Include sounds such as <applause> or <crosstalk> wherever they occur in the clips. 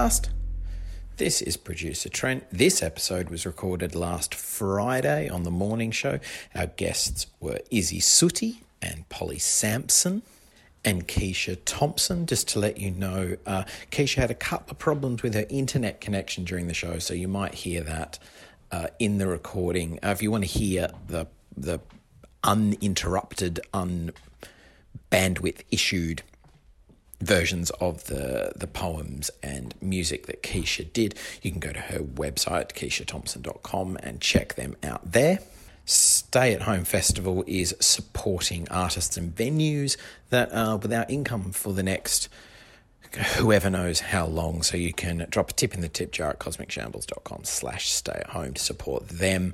podcast. This is producer Trent. This episode was recorded last Friday on the morning show. Our guests were Isy Suttie and Polly Samson and Keisha Thompson. Just to let you know, uh, Keisha had a couple of problems with her internet connection during the show, so you might hear that uh, in the recording. Uh, if you want to hear the the uninterrupted, un bandwidth issued versions of the the poems and music that Keisha did, you can go to her website, keishathompson.com, and check them out there. Stay at Home Festival is supporting artists and venues that are without income for the next whoever knows how long. So you can drop a tip in the tip jar at cosmicshambles.com slash stay at home to support them.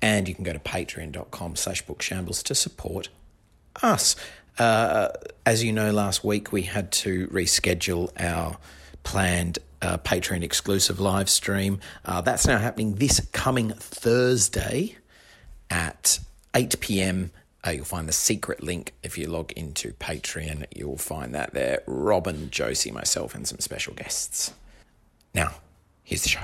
And you can go to patreon.com slash bookshambles to support us. Uh, as you know, last week we had to reschedule our planned uh, Patreon exclusive live stream. Uh, that's now happening this coming Thursday at 8 p.m. Uh, you'll find the secret link if you log into Patreon. You'll find that there. Robin, Josie, myself, and some special guests. Now, here's the show.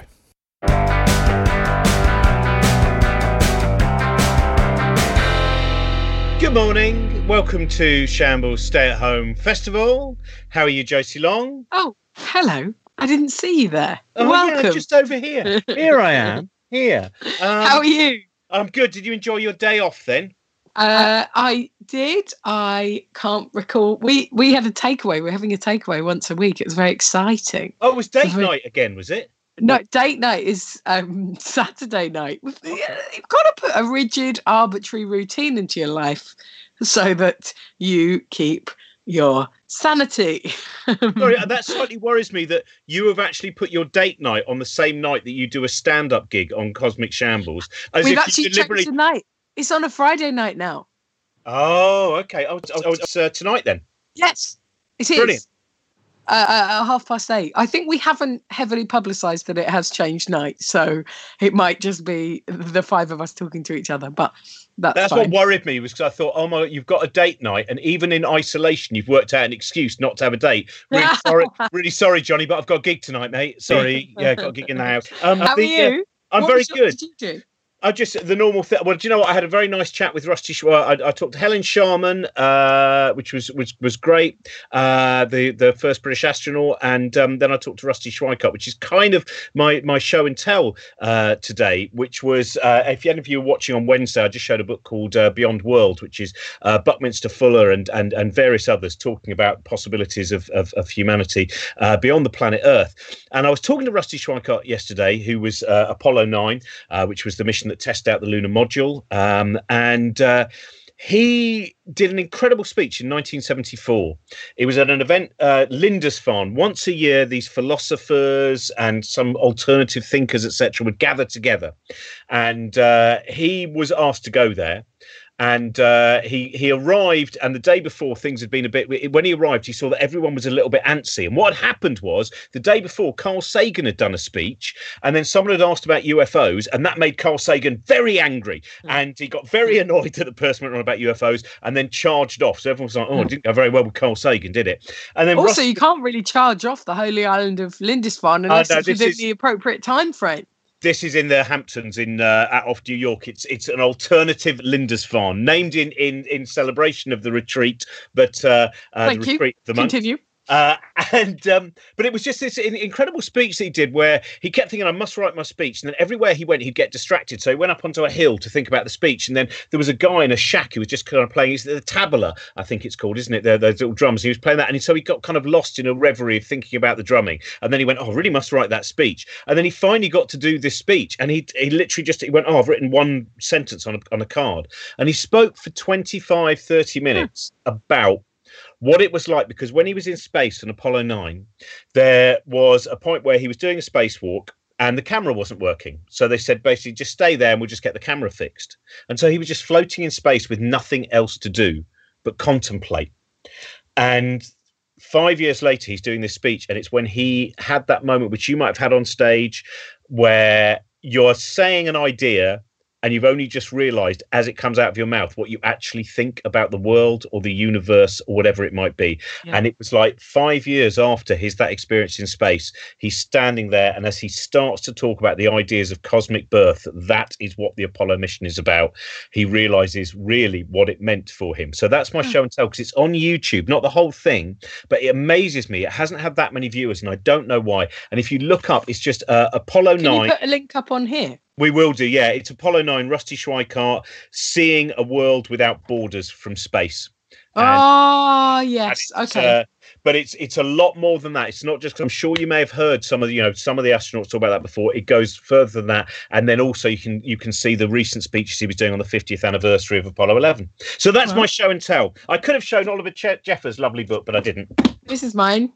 Good morning. Welcome to Shambles Stay at Home Festival. How are you, Josie Long? Oh, hello. I didn't see you there. Oh, Welcome. Yeah, just over here. <laughs> Here I am. Here. Um, How are you? I'm good. Did you enjoy your day off then? Uh, I did. I can't recall. We we had a takeaway. We're having a takeaway once a week. It was very exciting. Oh, it was date night again, was it? No, date night is um, <laughs> Saturday night. You've got to put a rigid, arbitrary routine into your life so that you keep your sanity. <laughs> Sorry, that slightly worries me that you have actually put your date night on the same night that you do a stand-up gig on Cosmic Shambles. As We've actually you checked tonight. It's on a Friday night now. Oh, okay. Oh, it's, oh, it's uh, tonight then. Yes, it is. Brilliant. Uh, at half past eight. I think we haven't heavily publicised that it has changed night, so it might just be the five of us talking to each other. But that's, That's what worried me was because I thought, oh my, you've got a date night, and even in isolation, you've worked out an excuse not to have a date. Really <laughs> sorry, really sorry, Johnny, but I've got a gig tonight, mate. Sorry, <laughs> yeah, got a gig in the house. Um, How are the, uh, you? I'm What very was good. I just the normal thing. Well, do you know what? I had a very nice chat with Rusty. Sh- I, I talked to Helen Sharman, uh, which was was was great. Uh, the the first British astronaut, and um, then I talked to Rusty Schweickart, which is kind of my my show and tell uh, today. Which was uh, if any of you are watching on Wednesday, I just showed a book called uh, Beyond World, which is uh, Buckminster Fuller and and and various others talking about possibilities of of, of humanity beyond the planet Earth. And I was talking to Rusty Schweickart yesterday, who was Apollo nine, which was the mission that tested out the lunar module, um, and. Uh, he did an incredible speech in 1974. It was at an event, uh, Lindisfarne. Once a year, these philosophers and some alternative thinkers, etc., would gather together, and uh, he was asked to go there and uh, he he arrived and the day before things had been a bit when he arrived he saw that everyone was a little bit antsy. And what had happened was the day before carl sagan had done a speech and then someone had asked about ufos and that made carl sagan very angry. And he got very <laughs> annoyed that the person went on about ufos and then charged off. So everyone was like oh it didn't go very well with carl sagan did it? And then Also, Russ- you can't really charge off the holy island of Lindisfarne unless no, it's within is- the appropriate time frame. This is in the Hamptons in uh, out off New York. It's it's an alternative Lindisfarne named in in in celebration of the retreat, but uh, uh, the Thank you. retreat of the monks. Continue. Uh, <laughs> and um, but it was just this incredible speech that he did where he kept thinking, I must write my speech. And then everywhere he went, he'd get distracted. So he went up onto a hill to think about the speech. And then there was a guy in a shack who was just kind of playing the tabla, I think it's called, isn't it? The, those little drums. He was playing that. And so he got kind of lost in a reverie of thinking about the drumming. And then he went, Oh, I really must write that speech. And then he finally got to do this speech. And he, he literally just he went, Oh, I've written one sentence on a, on a card. And he spoke for 25, 30 minutes about what it was like because when he was in space on Apollo 9, there was a point where he was doing a spacewalk and the camera wasn't working. So they said basically just stay there and we'll just get the camera fixed. And so he was just floating in space with nothing else to do but contemplate. And five years later, he's doing this speech, and it's when he had that moment, which you might have had on stage, where you're saying an idea and you've only just realized as it comes out of your mouth what you actually think about the world or the universe or whatever it might be. Yeah. And it was like five years after his that experience in space, he's standing there, and as he starts to talk about the ideas of cosmic birth, that is what the Apollo mission is about. He realizes really what it meant for him. So that's my Hmm. show and tell because it's on YouTube, not the whole thing, but it amazes me. It hasn't had that many viewers, and I don't know why. And if you look up, it's just uh, Apollo Can nine. you put a link up on here? We will do, yeah. It's Apollo 9, Rusty Schweickart, seeing a world without borders from space. Ah, Oh yes. it's, Okay. uh, but it's it's a lot more than that. It's not just. I'm sure you may have heard some of the, you know some of the astronauts talk about that before. It goes further than that, and then also you can you can see the recent speeches he was doing on the 50th anniversary of Apollo 11. So that's Wow. my show and tell. I could have shown Oliver che- Jeffers' lovely book, but I didn't. This is mine.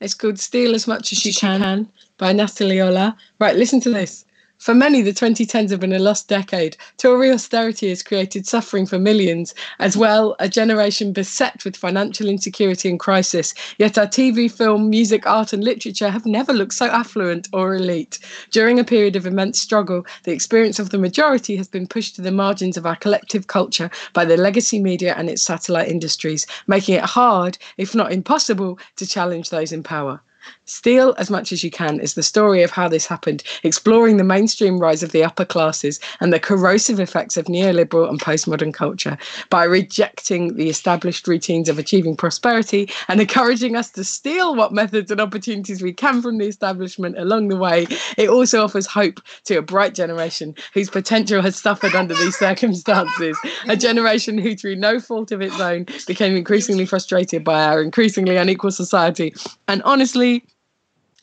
It's called Steal As Much As You Can by Nathalie Olah. Right, listen to this. For many, the 2010s have been a lost decade. Tory austerity has created suffering for millions, as well a generation beset with financial insecurity and crisis. Yet our TV, film, music, art, and literature have never looked so affluent or elite. During a period of immense struggle, the experience of the majority has been pushed to the margins of our collective culture by the legacy media and its satellite industries, making it hard, if not impossible, to challenge those in power. Steal as much as you can is the story of how this happened, exploring the mainstream rise of the upper classes and the corrosive effects of neoliberal and postmodern culture by rejecting the established routines of achieving prosperity and encouraging us to steal what methods and opportunities we can from the establishment along the way. It also offers hope to a bright generation whose potential has suffered under these <laughs> circumstances, a generation who, through no fault of its own, became increasingly frustrated by our increasingly unequal society. And honestly,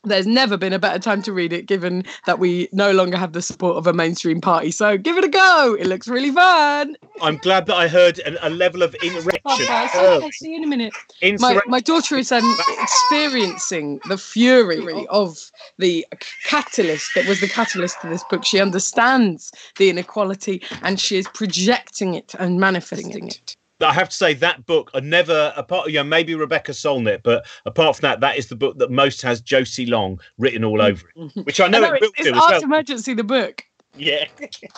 there's never been a better time to read it, given that we no longer have the support of a mainstream party. So give it a go. It looks really fun. I'm glad that I heard a, a level of early. okay, see you in a minute. My, my daughter is um, experiencing the fury of the catalyst that was the catalyst to this book. She understands the inequality and she is projecting it and manifesting it. I have to say that book, I never apart, you know, maybe Rebecca Solnit, but apart from that, that is the book that most has Josie Long written all over it, which I know, I know, it it's, it's Art well. Emergency, the book. Yeah.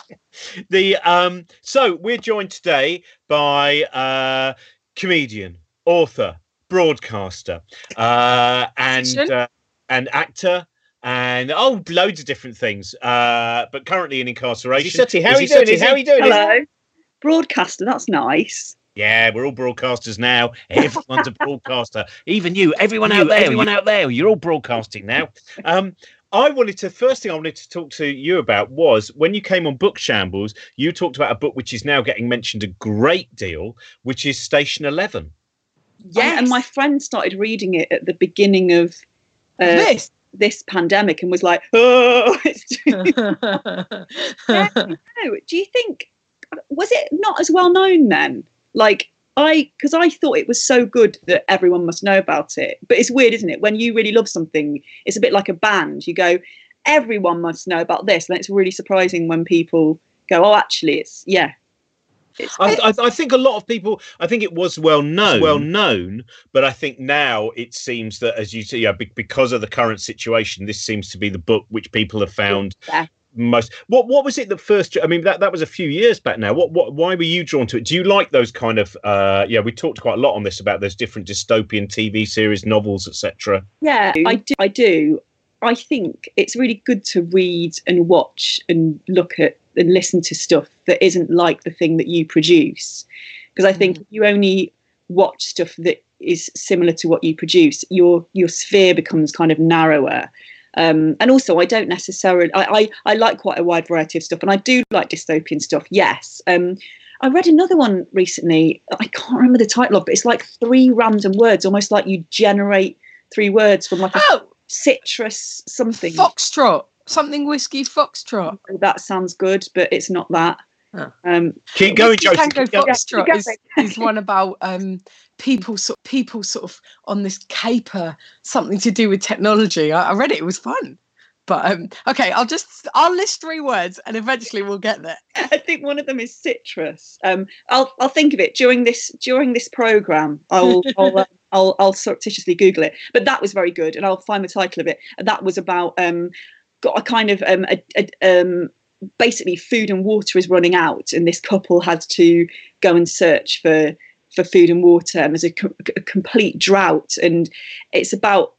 <laughs> the um. So we're joined today by uh, comedian, author, broadcaster, uh, and uh, and actor. And oh, loads of different things. Uh, but currently in incarceration. Suttie, how Is are he you doing? How are you doing? Hello. Broadcaster, that's nice. Yeah, we're all broadcasters now. <laughs> Everyone's a broadcaster. Even you, everyone out there, everyone out there, you're all broadcasting now. Um, I wanted to first thing I wanted to talk to you about was when you came on Book Shambles, you talked about a book which is now getting mentioned a great deal, which is Station Eleven. Yeah, and my friend started reading it at the beginning of uh, this. this pandemic and was like, "Oh, <laughs> it's too <laughs> Yeah. No, do you think was it not as well known then? Like I, because I thought it was so good that everyone must know about it. But it's weird, isn't it? When you really love something, it's a bit like a band. You go, everyone must know about this, and it's really surprising when people go, oh, actually, it's yeah. It's, I, I, I think a lot of people. I think it was well known, well known, but I think now it seems that, as you say, yeah, because of the current situation, this seems to be the book which people have found Yeah. Most. What What was it that first? I mean, that that was a few years back now. What What? Why were you drawn to it? Do you like those kind of? uh Yeah, we talked quite a lot on this about those different dystopian TV series, novels, etc. Yeah, I do. I do. I think it's really good to read and watch and look at and listen to stuff that isn't like the thing that you produce. Because I think if you only watch stuff that is similar to what you produce, your your sphere becomes kind of narrower. Um, and also, I don't necessarily. I, I I like quite a wide variety of stuff, and I do like dystopian stuff. Yes. Um, I read another one recently. I can't remember the title of, it, but it's like three random words, almost like you generate three words from like a Oh, citrus something. Foxtrot. Something whiskey Foxtrot. Oh, that sounds good, but it's not that. Oh. Um, Keep going, Whiskey Josie. Tango keep going. Foxtrot Keep is, is one about um, people sort people sort of on this caper, something to do with technology. I, I read it; it was fun. But um, okay, I'll just I'll list three words, and eventually we'll get there. <laughs> I think one of them is citrus. Um, I'll I'll think of it during this during this program. I'll <laughs> I'll, uh, I'll I'll surreptitiously Google it. But that was very good, and I'll find the title of it. And that was about um, got a kind of um, a, a, um, basically food and water is running out, and this couple had to go and search for for food and water, and there's a, co- a complete drought, and it's about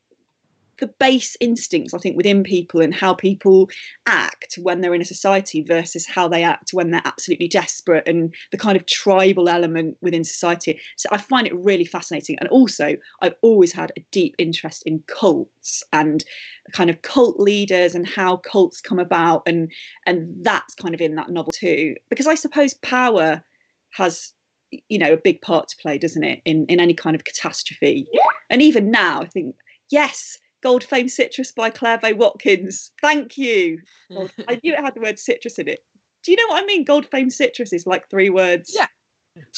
the base instincts, I think, within people and how people act when they're in a society versus how they act when they're absolutely desperate and the kind of tribal element within society. So I find it really fascinating. And also, I've always had a deep interest in cults and kind of cult leaders and how cults come about. And, and that's kind of in that novel too. Because I suppose power has you know a big part to play doesn't it in in any kind of catastrophe and even now i think yes Gold Flame Citrus by Claire Vaye Watkins. Thank you. <laughs> I knew it had the word citrus in it. Do you know what I mean? Gold Flame Citrus is like three words. Yeah.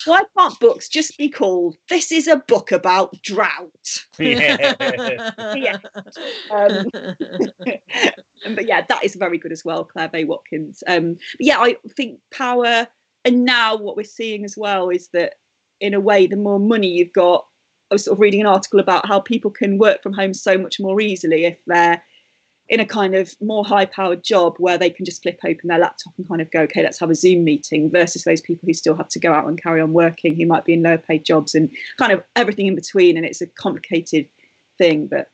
Why can't books just be called "This is a book about drought"? Yeah. <laughs> yeah. Um, <laughs> but yeah, that is very good as well, Claire Vaye Watkins. Um, but yeah, I think power, and now what we're seeing as well is that, in a way, the more money you've got, I was sort of reading an article about how people can work from home so much more easily if they're in a kind of more high powered job where they can just flip open their laptop and kind of go, okay, let's have a Zoom meeting versus those people who still have to go out and carry on working, who might be in lower paid jobs and kind of everything in between. And it's a complicated thing. But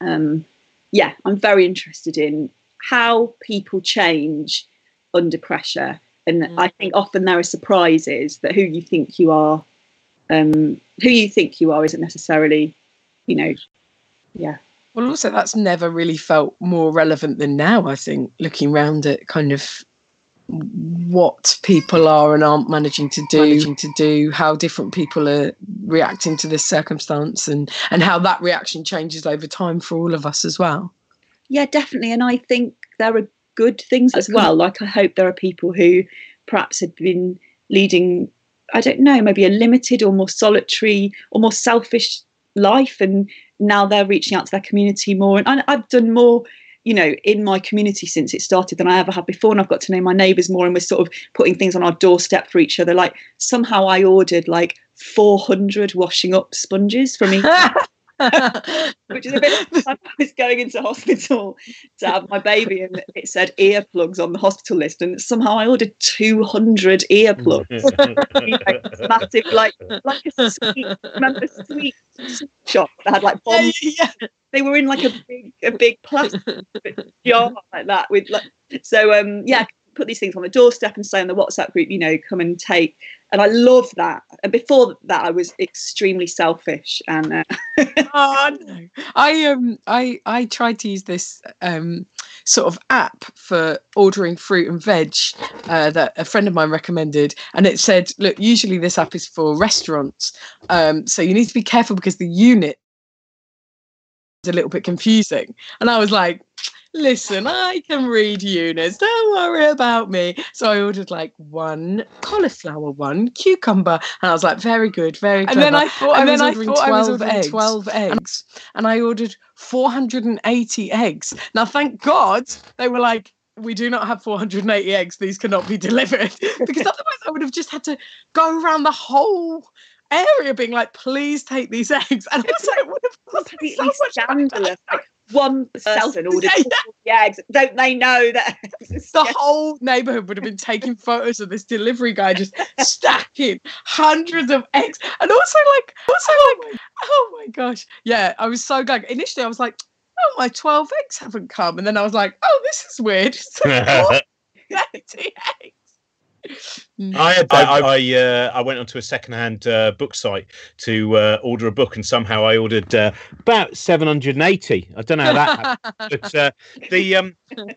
um, yeah, I'm very interested in how people change under pressure. And Mm. I think often there are surprises that who you think you are um, who you think you are isn't necessarily, you know, yeah. Well, also, that's never really felt more relevant than now, I think, looking round at kind of what people are and aren't managing to do, managing to do, how different people are reacting to this circumstance, and and how that reaction changes over time for all of us as well. Yeah, definitely. And I think there are good things as well. Like I hope there are people who perhaps had been leading, I don't know, maybe a limited or more solitary or more selfish life, and now they're reaching out to their community more. And I've done more you know, in my community since it started than I ever have before. And I've got to know my neighbours more and we're sort of putting things on our doorstep for each other. Like somehow I ordered like 400 washing up sponges from each <laughs> which is a bit I was going into hospital to have my baby and it said earplugs on the hospital list and somehow I ordered 200 earplugs. <laughs> You know, massive like like a sweet remember sweet shop that had like yeah, bombs? yeah, they were in like a big a big plastic <laughs> jar like that with like so um yeah put these things on the doorstep and say on the whatsapp group you know come and take and i love that and before that i was extremely selfish and uh, <laughs> oh, no. I um I I tried to use this um sort of app for ordering fruit and veg uh, that a friend of mine recommended, and it said, look, usually this app is for restaurants, um, so you need to be careful because the unit is a little bit confusing. And I was like. Listen, I can read units. Don't worry about me. So I ordered like one cauliflower, one cucumber, and I was like, very good, very. Good." And then. I thought I and was then I ordering thought I was 12 ordering eggs. 12 eggs and I ordered 480 eggs. Now, thank God they were like, we do not have 480 eggs. These cannot be <laughs> delivered. because otherwise, I would have just had to go around the whole area being like, please take these eggs. And also, it would have so completely much scandalous like one person ordered Yeah, all the <laughs> eggs don't they know that The whole neighborhood would have been taking photos of this delivery guy just stacking hundreds of eggs. And also, like, also, oh like, oh my gosh. Yeah, I was so glad. Initially, I was like, oh, my 12 eggs haven't come. And then I was like, oh, this is weird. <laughs> It's like <laughs> 80 eggs. I had that. I I, uh, I went onto a secondhand uh, book site to uh, order a book, and somehow I ordered uh, about seven hundred and eighty. I don't know how that happened, <laughs> but uh, the um,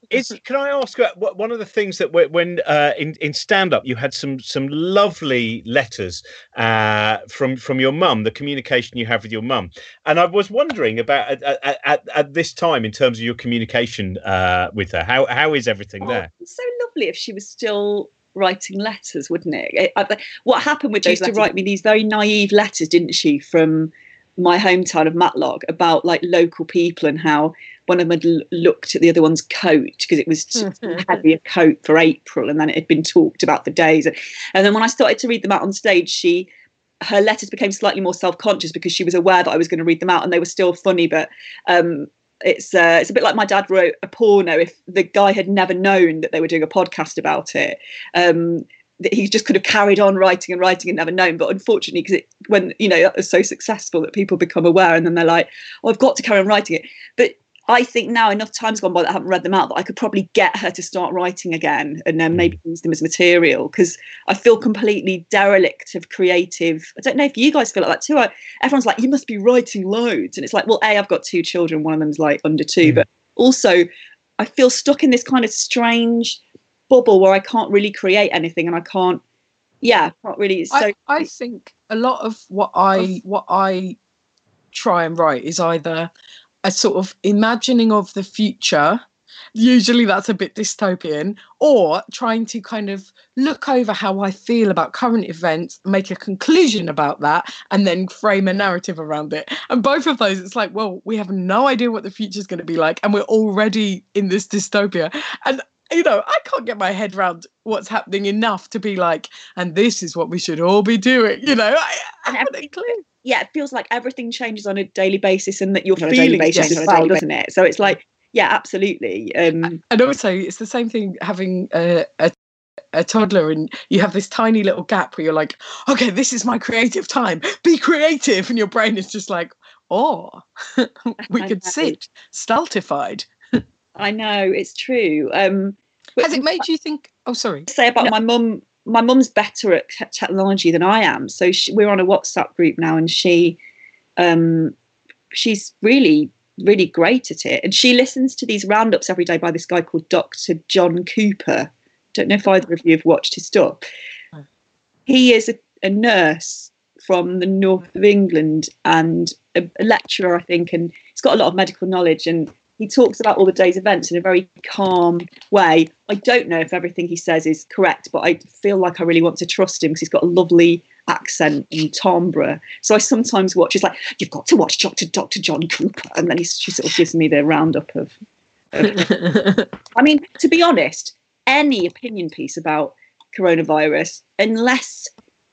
is. Can I ask uh, what one of the things that when- when uh, in in stand up you had some some lovely letters uh, from from your mum, the communication you have with your mum, and I was wondering about at, at, at, at this time in terms of your communication uh, with her. How how is everything Oh, there? it's so lovely if she was still writing letters, wouldn't it? It- I- what happened with those? She used to write me these very naive letters, didn't she, from my hometown of Matlock about like local people and how one of them had l- looked at the other one's coat because it was too heavy a coat for April, and then it had been talked about for days. And then when I started to read them out on stage, she her letters became slightly more self-conscious because she was aware that I was going to read them out, and they were still funny, but. Um, it's uh, it's a bit like my dad wrote a porno. If the guy had never known that they were doing a podcast about it, um, that he just could have carried on writing and writing and never known. But unfortunately, because it when you know was so successful that people become aware and then they're like, "Oh, I've got to carry on writing it." But I think now enough time's gone by that I haven't read them out that I could probably get her to start writing again and then maybe use them as material because I feel completely derelict of creative. I don't know if you guys feel like that too. I, everyone's like, you must be writing loads. And it's like, well, A, I've got two children, one of them's like under two, Mm. but also I feel stuck in this kind of strange bubble where I can't really create anything and I can't, yeah, not really. So, I, I think a lot of what I what I try and write is either a sort of imagining of the future. Usually that's a bit dystopian, or trying to kind of look over how I feel about current events, make a conclusion about that, and then frame a narrative around it. And both of those, it's like, well, we have no idea what the future is going to be like, and we're already in this dystopia. And you know, I can't get my head around what's happening enough to be like, and this is what we should all be doing. You know, I, I have everything- it clear. Yeah, it feels like everything changes on a daily basis and that your On a daily feeling basis changes as as well, well, doesn't it? So it's like, yeah, absolutely. Um, And also, it's the same thing having a, a a toddler and you have this tiny little gap where you're like, okay, this is my creative time. Be creative, and your brain is just like, oh, <laughs> we I could know. sit stultified. I know it's true. Um, Has it made you think? Oh, sorry. say about my mum? My mum's better at technology than I am. So she, we're on a WhatsApp group now, and she, um, she's really, really great at it. And she listens to these roundups every day by this guy called Dr. John Cooper. Don't know if either of you have watched his stuff. He is a, a nurse from the north of England and a, a lecturer, I think, and he's got a lot of medical knowledge. And he talks about all the day's events in a very calm way. I don't know if everything he says is correct, but I feel like I really want to trust him because he's got a lovely accent and timbre. So I sometimes watch. He's like, "You've got to watch Doctor Doctor John Cooper," and then he she sort of gives me the roundup of. <laughs> I mean, to be honest, any opinion piece about coronavirus, unless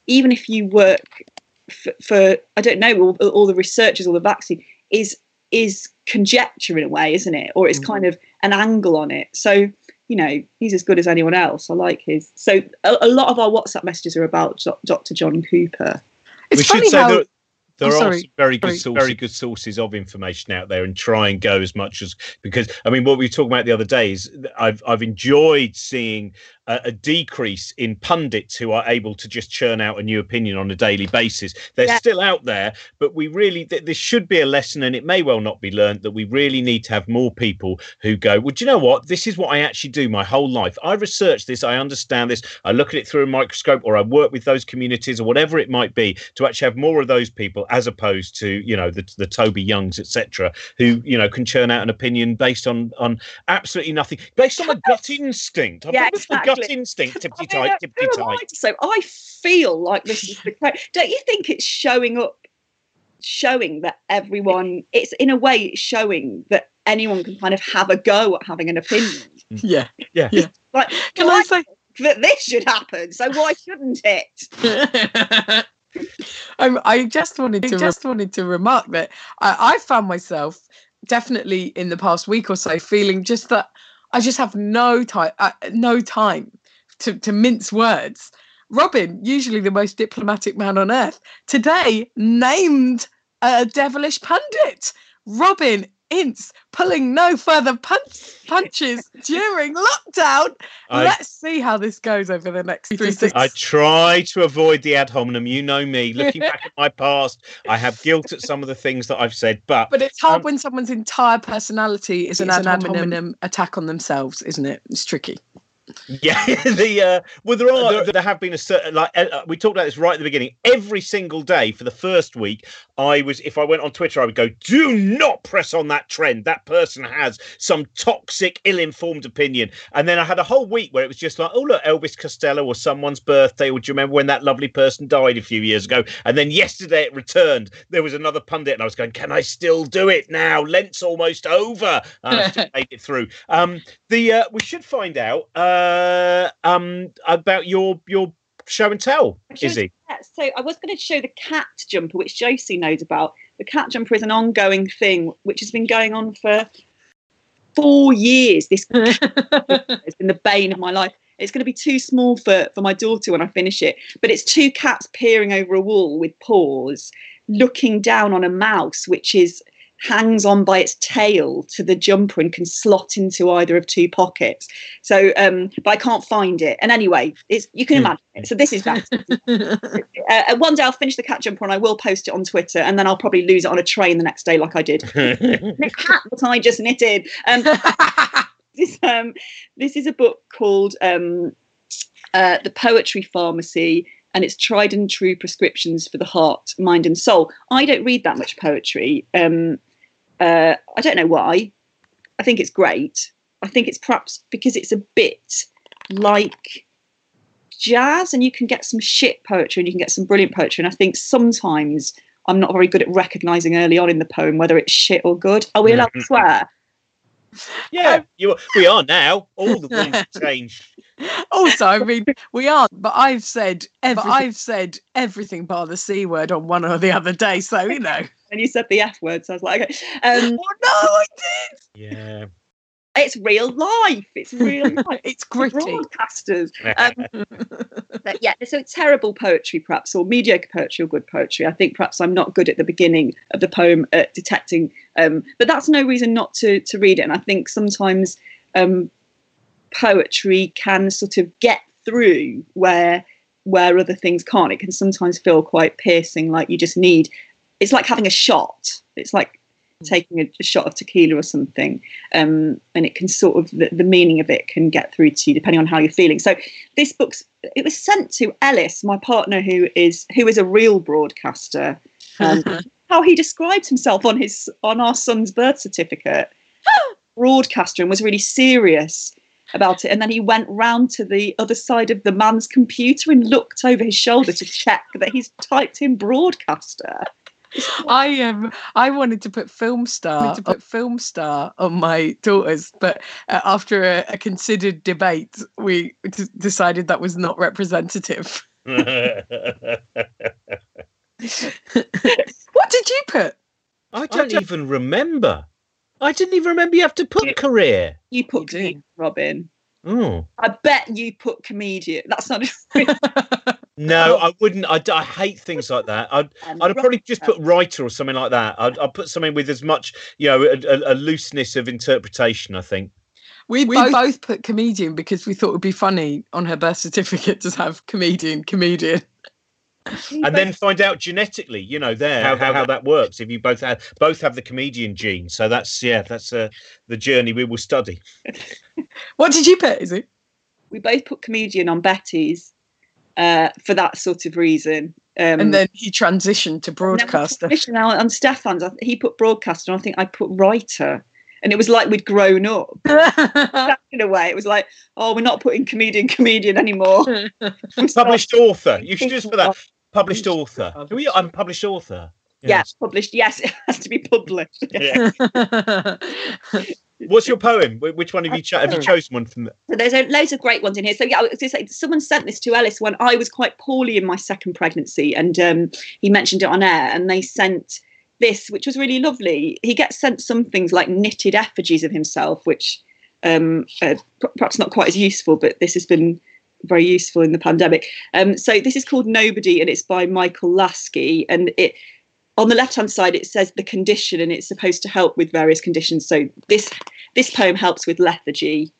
even if you work for, for I don't know, all, all the researchers, all the vaccine is is conjecture in a way, isn't it? Or it's Mhm. kind of an angle on it. So you know, he's as good as anyone else. I like his. So a, a lot of our WhatsApp messages are about Dr. John Cooper. It's we funny should say how. that there Oh, are some very good, sources, very good sources of information out there, and try and go as much as because I mean, what we were talking about the other day is I've I've enjoyed seeing a, a decrease in pundits who are able to just churn out a new opinion on a daily basis. They're Yeah. still out there, but we really th- this should be a lesson, and it may well not be learned that we really need to have more people who go, well, do you know what? This is what I actually do my whole life. I research this, I understand this, I look at it through a microscope, or I work with those communities, or whatever it might be, to actually have more of those people as opposed to you know the the Toby Youngs, etc., who you know can churn out an opinion based on on absolutely nothing, based on a gut instinct. I've Yeah, the gut exactly. instinct, tippity I mean, tight, tippity who I tight. to say? I feel like this is the case. Don't you think it's showing up, showing that everyone? It's in a way showing that anyone can kind of have a go at having an opinion. <laughs> <laughs> Yeah. Yeah. yeah. Like, Can well, I I say? think that this should happen, so why shouldn't it? <laughs> um, I just wanted to just wanted to remark that I, I found myself definitely in the past week or so feeling just that I just have no time, uh, no time to, to mince words. Robin, usually the most diplomatic man on earth, today named a devilish pundit. Robin Ince pulling no further punch, <laughs> punches during lockdown. I- Let's see how this goes over the next three six. I try to avoid the ad hominem. You know me. Looking back at my past, I have guilt at some of the things that I've said, but But it's hard Um, when someone's entire personality is an ad an ad hominem attack on themselves, isn't it? It's tricky. Yeah, <laughs> the uh, well, there are there have been a certain like uh, we talked about this right at the beginning. Every single day for the first week, I was if I went on Twitter, I would go, "Do not press on that trend. That person has some toxic, ill-informed opinion." And then I had a whole week where it was just like, "Oh look, Elvis Costello or someone's birthday." Or do you remember when that lovely person died a few years ago? And then yesterday it returned. There was another pundit, and I was going, "Can I still do it now? Lent's almost over." And I still <laughs> made it through. Um, the uh, we should find out uh, um, about your your show and tell, Show- Isy. Yeah, so I was going to show the cat jumper, which Josie knows about, the cat jumper is an ongoing thing which has been going on for four years. This <laughs> has been the bane of my life. It's going to be too small for, for my daughter when I finish it. But it's two cats peering over a wall with paws, looking down on a mouse, which is hangs on by its tail to the jumper and can slot into either of two pockets. So, um, but I can't find it. And anyway, it's you can imagine it. So this is that. <laughs> uh, one day I'll finish the cat jumper and I will post it on Twitter, and then I'll probably lose it on a train the next day, like I did. <laughs> the cat that I just knitted. Um, <laughs> this, um, this is a book called um, uh, The Poetry Pharmacy and it's tried and true prescriptions for the heart, mind, and soul. I don't read that much poetry. Um, uh, I don't know why. I think it's great. I think it's perhaps because it's a bit like jazz, and you can get some shit poetry and you can get some brilliant poetry. And I think sometimes I'm not very good at recognizing early on in the poem whether it's shit or good. Are we allowed to swear? <laughs> Yeah, you we are now. All the rules changed. <laughs> Also, I mean, we aren't, but I've said everything. I've said everything bar the c word on one or the other day. So you know. And you said the f word, so I was like, okay. Um, <laughs> oh no, I did. Yeah. It's real life. It's real <laughs> life. it's gritty. Broadcasters. Um, <laughs> but yeah, so terrible poetry, perhaps, or mediocre poetry or good poetry. I think perhaps I'm not good at the beginning of the poem at detecting, um, but that's no reason not to to read it. And I think sometimes um, poetry can sort of get through where where other things can't. It can sometimes feel quite piercing, like you just need. It's like having a shot. It's like taking a, a, shot of tequila or something um, and it can sort of the, the, meaning of it can get through to you depending on how you're feeling. So this book's it was sent to elis my partner who is who is a real broadcaster. Um, <laughs> how he describes himself on his on our son's birth certificate. <gasps> Broadcaster and was really serious about it. And then he went round to the other side of the man's computer and looked over his shoulder to check that he's typed in broadcaster I um I wanted to put film star to put film star on my daughters, but uh, after a, a, considered debate, we d- decided that was not representative. <laughs> what did you put? I don't I even remember. I didn't even remember you have to put career. You put you Robin. Oh. I bet you put comedian. That's not. <laughs> no, <laughs> I wouldn't. I, I hate things like that. I'd, <laughs> I'd probably just put writer or something like that. I'd, I'd put something with as much, you know, a, a, a looseness of interpretation. I think. We, we both, both put comedian because we thought it would be funny on her birth certificate to have comedian, comedian and then find out genetically, you know, there how, how, how that works. If you both have both have the comedian gene, so that's yeah, that's uh, the journey we will study. <laughs> what did you put? Is it? We both put comedian on Betty's uh, for that sort of reason. Um, and then he transitioned to broadcaster. Now on Stefan's, he put broadcaster, and I think I put writer. And it was like we'd grown up. <laughs> in a way, it was like, oh, we're not putting comedian, comedian anymore. <laughs> <laughs> Published author. You should just put that published author. Are you unpublished author? Yes. Yeah, published. Yes, it has to be published. Yeah. What's your poem? Which one have you cho- have you chosen one from? So there's loads of great ones in here. So yeah, I was going say someone sent this to Elis when I was quite poorly in my second pregnancy, and um, he mentioned it on air, and they sent this, which was really lovely. He gets sent some things like knitted effigies of himself, which um, uh, perhaps not quite as useful, but this has been very useful in the pandemic. Um, so this is called Nobody, and it's by Michael Laskey, and it on the left hand side it says the condition, and it's supposed to help with various conditions. So this this poem helps with lethargy,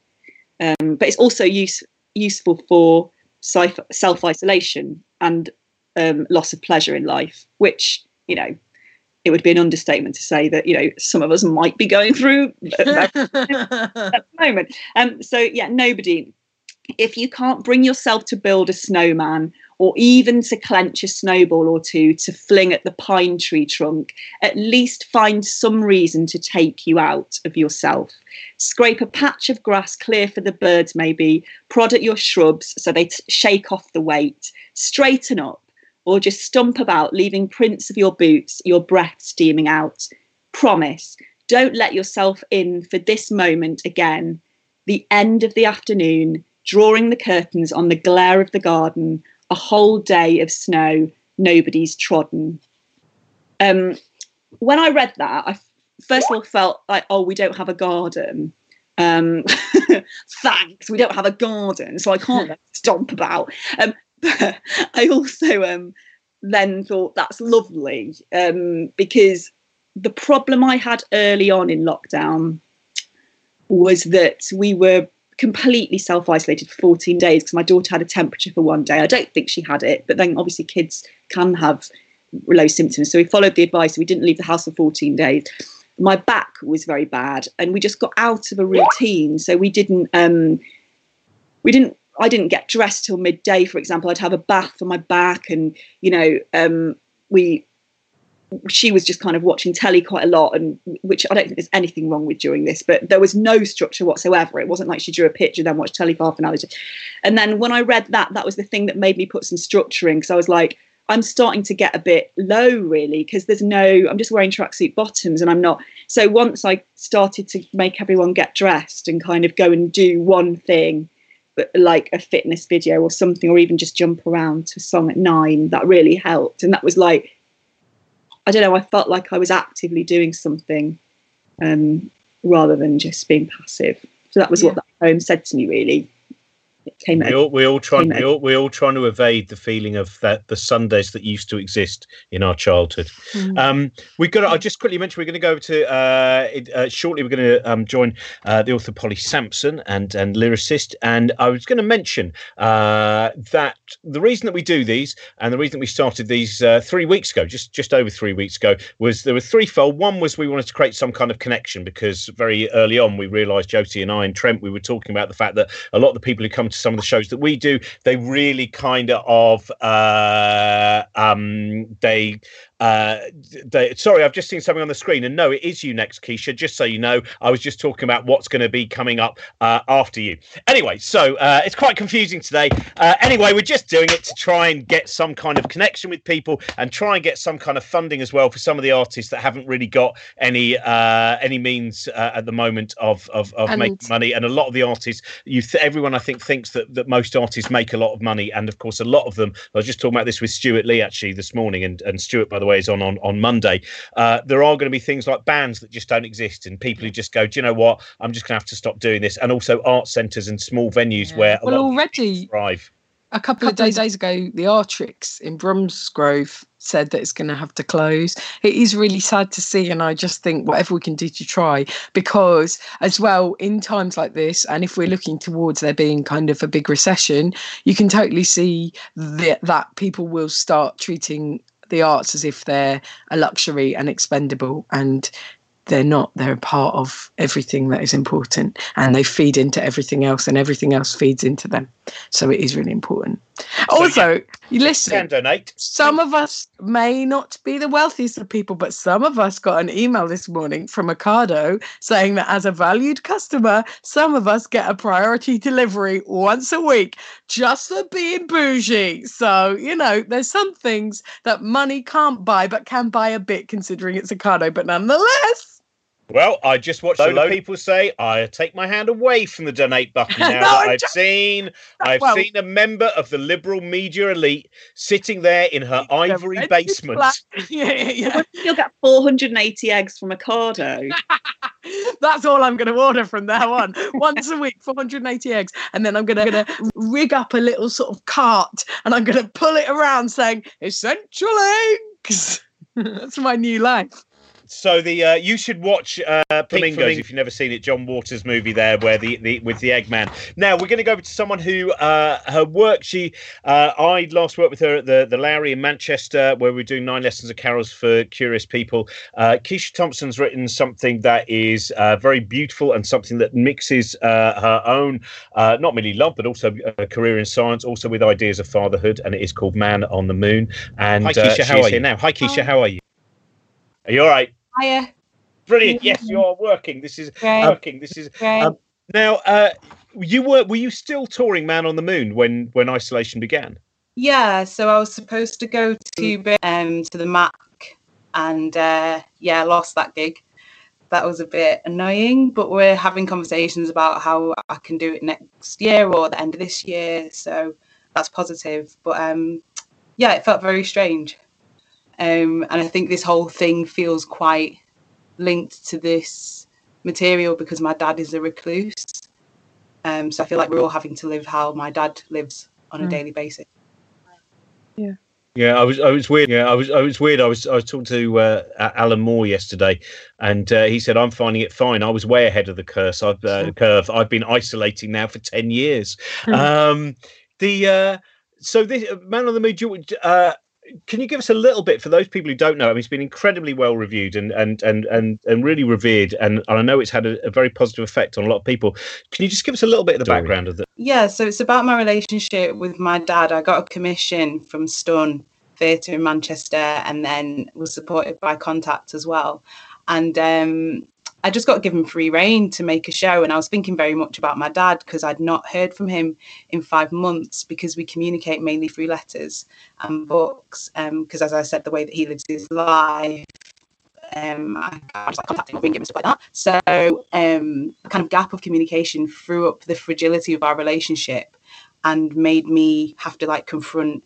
um, but it's also use, useful for self isolation and um, loss of pleasure in life, which you know it would be an understatement to say that you know some of us might be going through <laughs> at, the moment. Um, so yeah, nobody if you can't bring yourself to build a snowman or even to clench a snowball or two to fling at the pine tree trunk, at least find some reason to take you out of yourself. Scrape a patch of grass clear for the birds, maybe, prod at your shrubs so they t- shake off the weight, straighten up, or just stump about, leaving prints of your boots, your breath steaming out. Promise, don't let yourself in for this moment again. The end of the afternoon, drawing the curtains on the glare of the garden, a whole day of snow, nobody's trodden. Um, when I read that, I first of all felt like, oh, we don't have a garden. Um, <laughs> thanks, we don't have a garden, so I can't <laughs> stomp about. Um, <laughs> I also um, then thought that's lovely um, because the problem I had early on in lockdown was that we were completely self isolated for 14 days because my daughter had a temperature for one day. I don't think she had it, but then obviously kids can have low symptoms. So we followed the advice. We didn't leave the house for 14 days. My back was very bad, and we just got out of a routine. So we didn't, um, we didn't. I didn't get dressed till midday, for example. I'd have a bath for my back, and you know, um, we. She was just kind of watching telly quite a lot, and which I don't think there's anything wrong with during this, but there was no structure whatsoever. It wasn't like she drew a picture, then watched telly for half an hour. And then when I read that, that was the thing that made me put some structure in because I was like, I'm starting to get a bit low really because there's no I'm just wearing tracksuit bottoms and I'm not so once I started to make everyone get dressed and kind of go and do one thing like a fitness video or something or even just jump around to a song at nine that really helped. And that was like I don't know I felt like I was actively doing something um, rather than just being passive. So that was yeah. what that poem said to me really came we all, we all trying we all, we all trying to evade the feeling of that the Sundays that used to exist in our childhood. Mm. Um, we've got. I just quickly mentioned we're going to go over to uh, it, uh, shortly. We're going to um, join uh, the author Polly Samson and and lyricist. And I was going to mention uh, that the reason that we do these and the reason that we started these uh, three weeks ago, just just over three weeks ago, was there were threefold. One was we wanted to create some kind of connection because very early on we realised Josie and I and Trent we were talking about the fact that a lot of the people who come some of the shows that we do, they really kind of uh, um, they uh, they, sorry, I've just seen something on the screen, and no, it is you next, Keisha. Just so you know, I was just talking about what's going to be coming up uh, after you. Anyway, so uh, it's quite confusing today. Uh, anyway, we're just doing it to try and get some kind of connection with people and try and get some kind of funding as well for some of the artists that haven't really got any uh, any means uh, at the moment of of, of making money. And a lot of the artists, you th- everyone I think thinks that that most artists make a lot of money, and of course, a lot of them. I was just talking about this with Stewart Lee actually this morning, and and Stewart, by the way is on on, on Monday, uh, there are going to be things like bands that just don't exist and people who just go, do you know what? I'm just going to have to stop doing this. And also art centres and small venues yeah. where well already thrive. A couple, of days, days ago, the Artrix in Bromsgrove said that it's going to have to close. It is really sad to see, and I just think whatever we can do to try, because as well in times like this, and if we're looking towards there being kind of a big recession, you can totally see that that people will start treating the arts as if they're a luxury and expendable and they're not they're a part of everything that is important and they feed into everything else and everything else feeds into them. So it is really important also yeah, listen can donate. some of us may not be the wealthiest of people but some of us got an email this morning from Ocado saying that as a valued customer some of us get a priority delivery once a week just for being bougie. So you know there's some things that money can't buy but can buy a bit considering it's Ocado but nonetheless well, I just watched a lot of people say I take my hand away from the donate button <laughs> now no, I've just... seen <laughs> I've well, seen a member of the liberal media elite sitting there in her ivory basement. <laughs> yeah, yeah, yeah. You'll get 480 eggs from Ocado. That's all I'm going to order from now on. Once a week, 480 eggs. And then I'm going to rig up a little sort of cart and I'm going to pull it around saying, Essential eggs. That's my new life so the uh, you should watch uh, Flamingos if you've never seen it. John Waters movie there, where the, the with the Eggman. Now we're going to go to someone who uh, her work. She uh, I last worked with her at the the Lowry in Manchester, where we're doing nine lessons of carols for curious people. Uh, Keisha Thompson's written something that is uh, very beautiful and something that mixes her own not merely love but also a career in science, also with ideas of fatherhood, and it is called Man on the Moon. And Hi Keisha, how are you now? Hi Keisha, how are you? Are you all right? Hiya. Brilliant. Yes, you're working. This is right. working. This is right. um, now. Uh, you were were you still touring Man on the Moon when when isolation began? Yeah. So I was supposed to go to um to the Mac, and uh, yeah, lost that gig. That was a bit annoying, but we're having conversations about how I can do it next year or the end of this year. So that's positive. But um, yeah, it felt very strange. Um, and I think this whole thing feels quite linked to this material because my dad is a recluse. Um, so I feel like we're all having to live how my dad lives on a Mm. daily basis. Yeah, Yeah, I was. I was weird. Yeah, I was. I was weird. I was. I was talking to uh, Alan Moore yesterday, and uh, he said, "I'm finding it fine. I was way ahead of the curse. I've uh, curve. I've been isolating now for ten years." Hmm. um, the uh, so this Man on the Moon. Do you- can you give us a little bit for those people who don't know? I mean, it's been incredibly well reviewed and and and and and really revered, and, and I know it's had a, a very positive effect on a lot of people. Can you just give us a little bit of the Story. background of that? Yeah, so it's about my relationship with my dad. I got a commission from Stun Theatre in Manchester and then was supported by Contact as well. And um, I just got given free reign to make a show. And I was thinking very much about my dad because I'd not heard from him in five months because we communicate mainly through letters and books. Because, as I said, the way that he lives his life um, I I was like contacting him, ring him and stuff like that. So um, the kind of gap of communication threw up the fragility of our relationship and made me have to like confront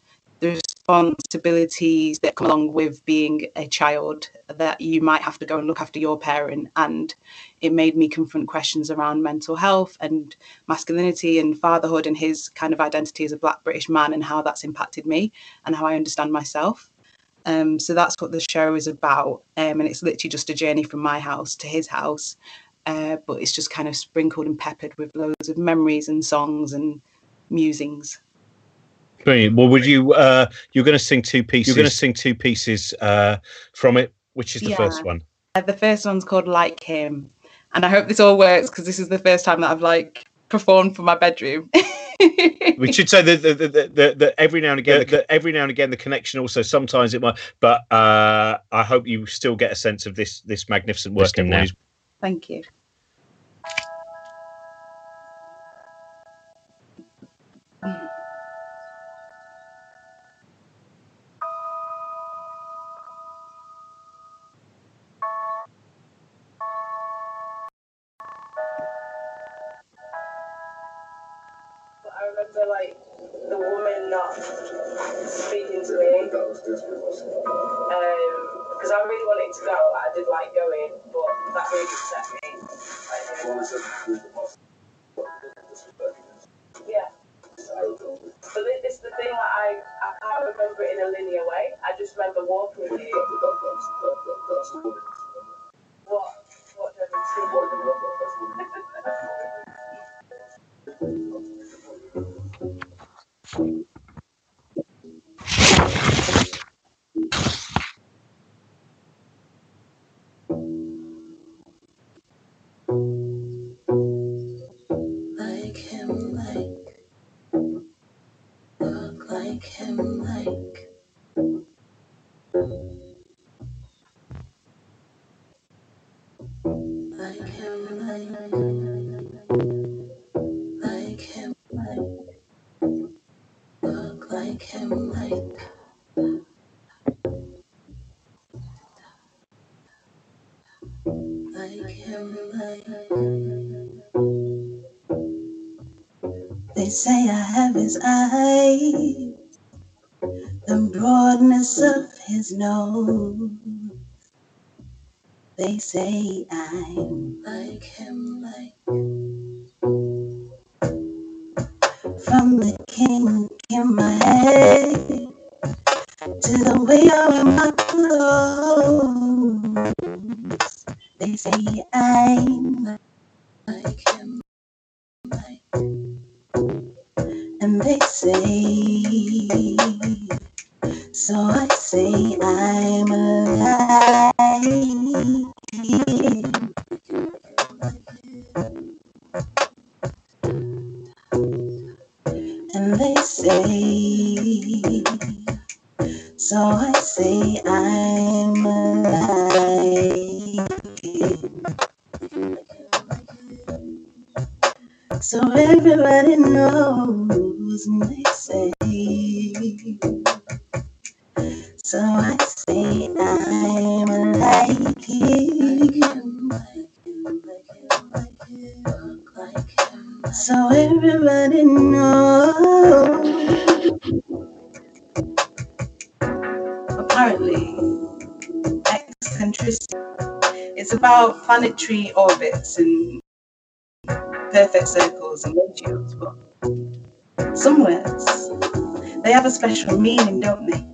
responsibilities that come along with being a child that you might have to go and look after your parent and it made me confront questions around mental health and masculinity and fatherhood and his kind of identity as a black british man and how that's impacted me and how i understand myself um, so that's what the show is about. Um, and it's literally just a journey from my house to his house. Uh, but it's just kind of sprinkled and peppered with loads of memories and songs and musings. Brilliant. Well, would you? Uh, you're going to sing two pieces. You're You're gonna sing two pieces uh, from it. Which is the Yeah. first one? Uh, the first one's called Like Him. And I hope this all works because this is the first time that I've like performed for my bedroom. <laughs> We should say that, that, that, that, that every now and again, that every now and again, the connection also sometimes it might. But uh, I hope you still get a sense of this this magnificent work. Listening now. Thank you. They say I have his eyes, the broadness of his nose. They say I'm like him, like from the kink in my head to the way wear my clothes. Planetary orbits and perfect circles and ratios, but some words they have a special meaning, don't they?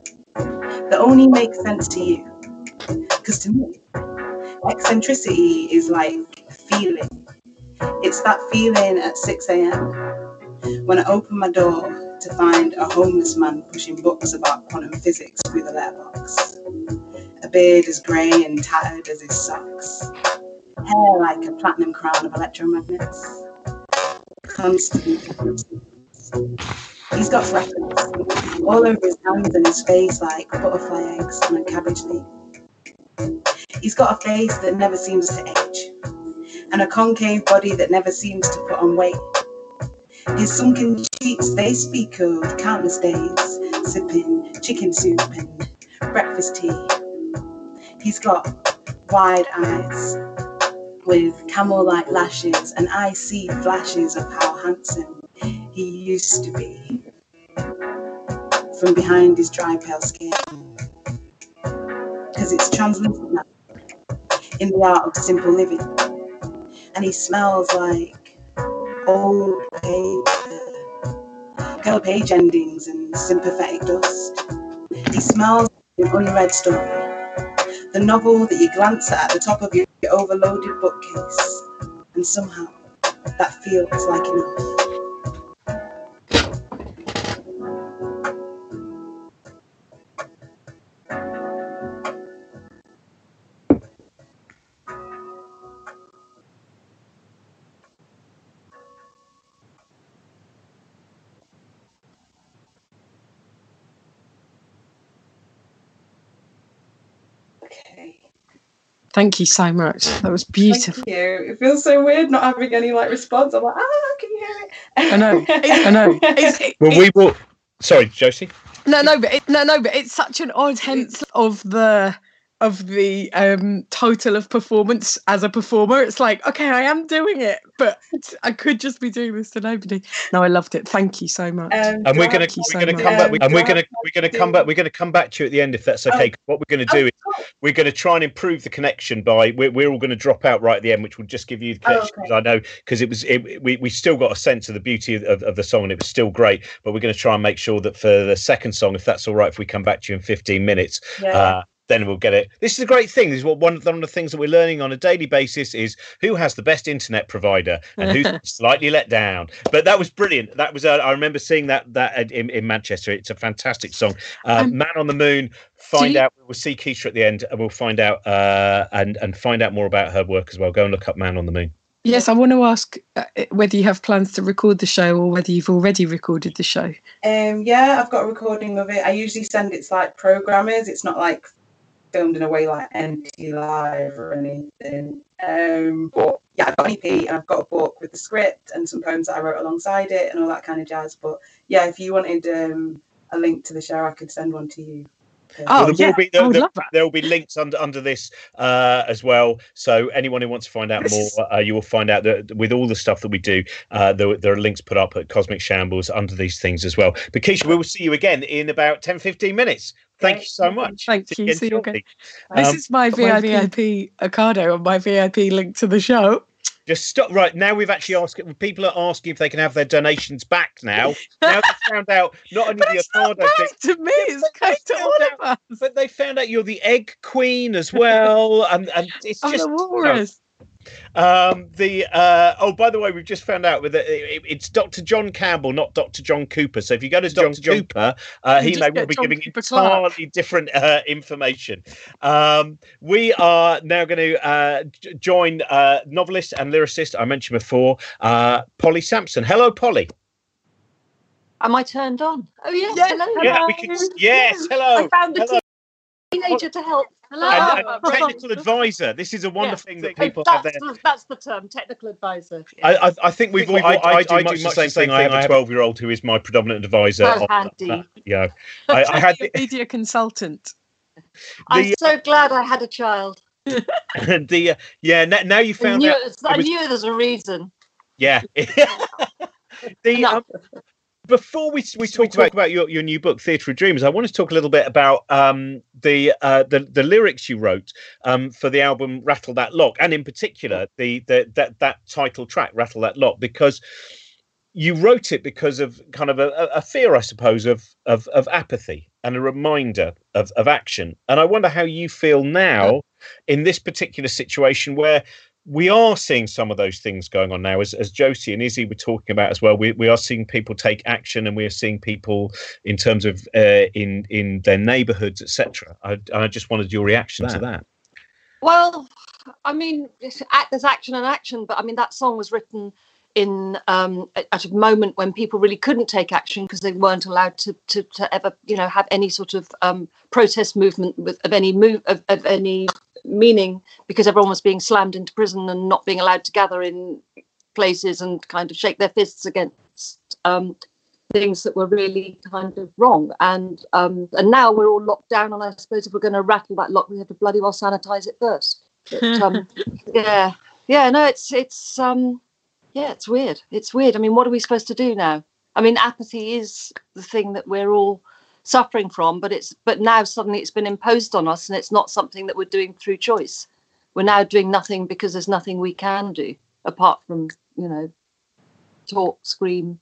That only makes sense to you. Because to me, eccentricity is like feeling. It's that feeling at 6 a.m. when I open my door to find a homeless man pushing books about quantum physics through the letterbox. A beard as grey and tattered as his socks. Hair like a platinum crown of electromagnets. Constant. He's got freckles all over his hands and his face like butterfly eggs on a cabbage leaf. He's got a face that never seems to age, and a concave body that never seems to put on weight. His sunken cheeks, they speak of countless days, sipping chicken soup and breakfast tea. He's got wide eyes with camel like lashes, and I see flashes of how handsome he used to be from behind his dry pale skin. Because it's translucent in the art of simple living. And he smells like old paper, girl page endings and sympathetic dust. He smells like an unread story, the novel that you glance at at the top of your overloaded bookcase, and somehow that feels like enough. Thank you so much. That was beautiful. Thank you. It feels so weird not having any like response. I'm like, ah, can you hear it? I know. I know. <laughs> It's, it- Well, we will. Sorry, Josie. no, no, but it, no, no, but it's such an odd hint of the of the um total of performance as a performer. It's like, okay, I am doing it, but <laughs> I could just be doing this to nobody. No, I loved it. Thank you so much. Um, And we're gonna we're so gonna much. come back. Um, And we're gonna we're gonna come back. We're gonna come back to you at the end if that's okay. 'cause What we're gonna do is Oh, we're going to try and improve the connection by we're, we're all going to drop out right at the end which will just give you the Oh, connection 'cause i know because it was it, we, we still got a sense of the beauty of, of, of the song and it was still great but we're going to try and make sure that for the second song if that's all right if we come back to you in 15 minutes yeah. uh, then we'll get it. This is a great thing. This is what one of, the, one of the things that we're learning on a daily basis is who has the best internet provider and who's <laughs> slightly let down. But that was brilliant. That was uh, I remember seeing that that in, in Manchester. It's a fantastic song. Uh, Um, Man on the Moon. Find you- out. We'll see Keisha at the end, and we'll find out uh, and and find out more about her work as well. Go and look up Man on the Moon. yes, I want to ask uh, whether you have plans to record the show or whether you've already recorded the show. Um, yeah, I've got a recording of it. I usually send it to like programmers. It's not like filmed in a way like NT Live or anything. Um, but yeah, I've got an EP and I've got a book with the script and some poems that I wrote alongside it and all that kind of jazz. But yeah, if you wanted um, a link to the show, I could send one to you. Oh, there yeah, will be I there, would there- love that. there will be links under under this uh, as well. So anyone who wants to find out This more, is- uh, you will find out that with all the stuff that we do, uh, there, there are links put up at Cosmic Shambles under these things as well. But Keisha, we will see you again in about 10, 15 minutes. Thank you so much. Thank See you. again See you again. shortly. This Um, is my my VIP Ocado and my VIP link to the show. Just stop right now. We've actually asked people are asking if they can have their donations back now. now they found out not only the It's not thing, to me. It's going to all of us. but they found out you're the egg queen as well, and and it's just the walrus. Um, the uh, oh, by the way, we've just found out with it, it- it's Dr. John Campbell, not Dr. John Cooper. So if you go to Dr. John- Cooper, uh, You he just may well be John giving Cooper Clarke. entirely different uh, information. Um, we are now going to uh, j- join uh, novelist and lyricist I mentioned before, uh, Polly Samson. Hello, Polly. Am I turned on? Oh yes, Yes, hello. Yeah, we can. Yes, hello. I found the Hello. teenager to help. Hello. And, and technical <laughs> advisor. This is a wonderful thing that people have that's, their the, that's the term, technical advisor. I, I, I think we've all. I, I, I- do I much do the much same the same thing. I have thing. I a have- twelve-year-old who is my predominant advisor. How on- handy. yeah, I, I had the, <laughs> media consultant. <laughs> I'm the, so glad I had a child. the uh, yeah. Now, now you I found knew, out. it's- I knew there's a reason. Yeah. the um, before we we talk about, about your, your new book, Theatre of Dreams, I want to talk a little bit about um, the, uh, the the lyrics you wrote um, for the album Rattle That Lock, and in particular the, the that that title track, Rattle That Lock, because you wrote it because of kind of a, a fear, I suppose, of, of of apathy and a reminder of, of action. And I wonder how you feel now in this particular situation where we are seeing some of those things going on now, as, as Josie and Isy were talking about as well. We, we are seeing people take action, and we are seeing people in terms of uh, in in their neighbourhoods, etc. I, I just wanted your reaction to that. Well, I mean, there's action and action, but I mean that song was written in um, at- at a moment when people really couldn't take action because they weren't allowed to, to to ever you know have any sort of um, protest movement with of any move of, of any meaning because everyone was being slammed into prison and not being allowed to gather in places and kind of shake their fists against um, things that were really kind of wrong. And um, and now we're all locked down, and I suppose if we're going to rattle that lock, we have to bloody well sanitize it first. But, um, <laughs> yeah, yeah, no, it's it's um, yeah, it's weird. It's weird. I mean, what are we supposed to do now? I mean, apathy is the thing that we're all suffering from, but it's but now suddenly it's been imposed on us, and it's not something that we're doing through choice. We're now doing nothing because there's nothing we can do apart from you know talk, scream,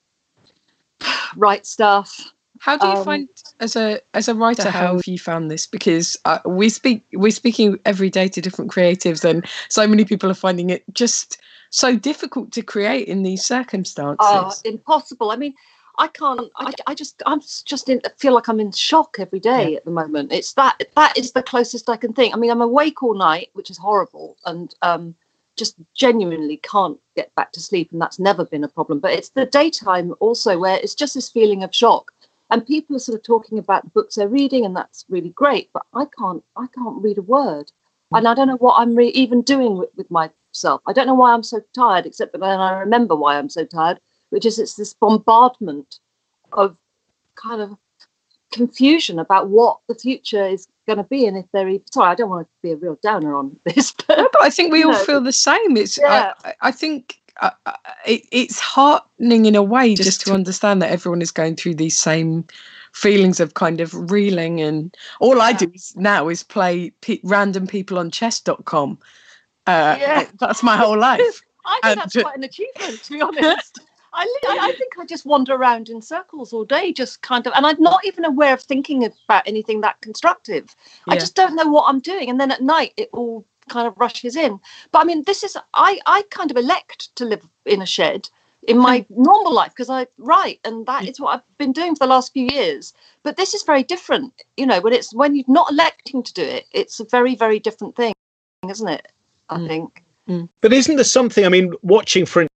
<sighs> write stuff. How do you Um, find as a as a writer? How have you found this? Because uh, we speak we're speaking every day to different creatives, and so many people are finding it just so difficult to create in these circumstances. Oh, impossible. I mean, I can't. I, I just. I'm just in. feel like I'm in shock every day at the moment. It's that. That is the closest I can think. I mean, I'm awake all night, which is horrible, and um, just genuinely can't get back to sleep, and that's never been a problem. But it's the daytime also where it's just this feeling of shock, and people are sort of talking about the books they're reading, and that's really great. But I can't. I can't read a word, and I don't know what I'm re- even doing with, with myself. I don't know why I'm so tired, except that then I remember why I'm so tired which is it's this bombardment of kind of confusion about what the future is going to be and if they're even, sorry i don't want to be a real downer on <laughs> this but No, but I think we all know, feel the same. It's Yeah. I, I- I think uh, uh, it, it's heartening in a way just to understand that everyone is going through these same feelings of kind of reeling and all I do is, now is play pe- random people on chess.com. Uh, Yeah. That's my whole life. <laughs> i think and that's quite an achievement to be honest <laughs> I, li- I I think I just wander around in circles all day, just kind of, and I'm not even aware of thinking about anything that constructive. I just don't know what I'm doing, and then at night it all kind of rushes in. But I mean, this is I I kind of elect to live in a shed in my hmm. normal life because I write, and that hmm. is what I've been doing for the last few years. But this is very different, you know. When it's when you're not electing to do it, it's a very very different thing, isn't it? I Mm. think. Hmm. But isn't there something? I mean, watching for this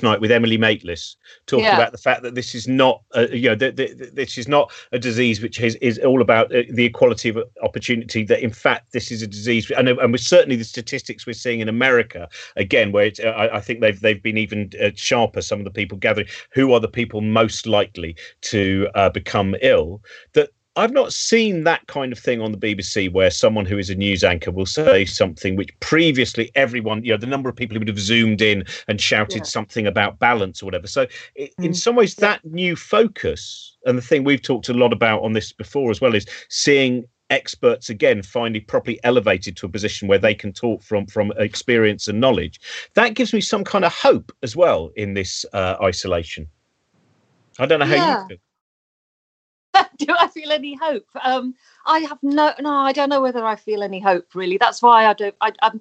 night with Emily Maitlis talking Yeah. about the fact that this is not, uh, you know, this is not a disease which is, is all about uh, the equality of opportunity. That in fact this is a disease, and and with certainly the statistics we're seeing in America again, where it's, uh, I, I think they've they've been even uh, sharper. Some of the people gathering who are the people most likely to uh, become ill. That I've not seen that kind of thing on the BBC where someone who is a news anchor will say something which previously everyone, you know, the number of people who would have zoomed in and shouted Yeah. something about balance or whatever. So, in Mm. some ways, that new focus and the thing we've talked a lot about on this before as well is seeing experts again finally properly elevated to a position where they can talk from from experience and knowledge that gives me some kind of hope as well in this uh, isolation i don't know how Yeah. you feel <laughs> do I feel any hope? Um, I have no, no, I don't know whether I feel any hope really. That's why I don't. I, I'm,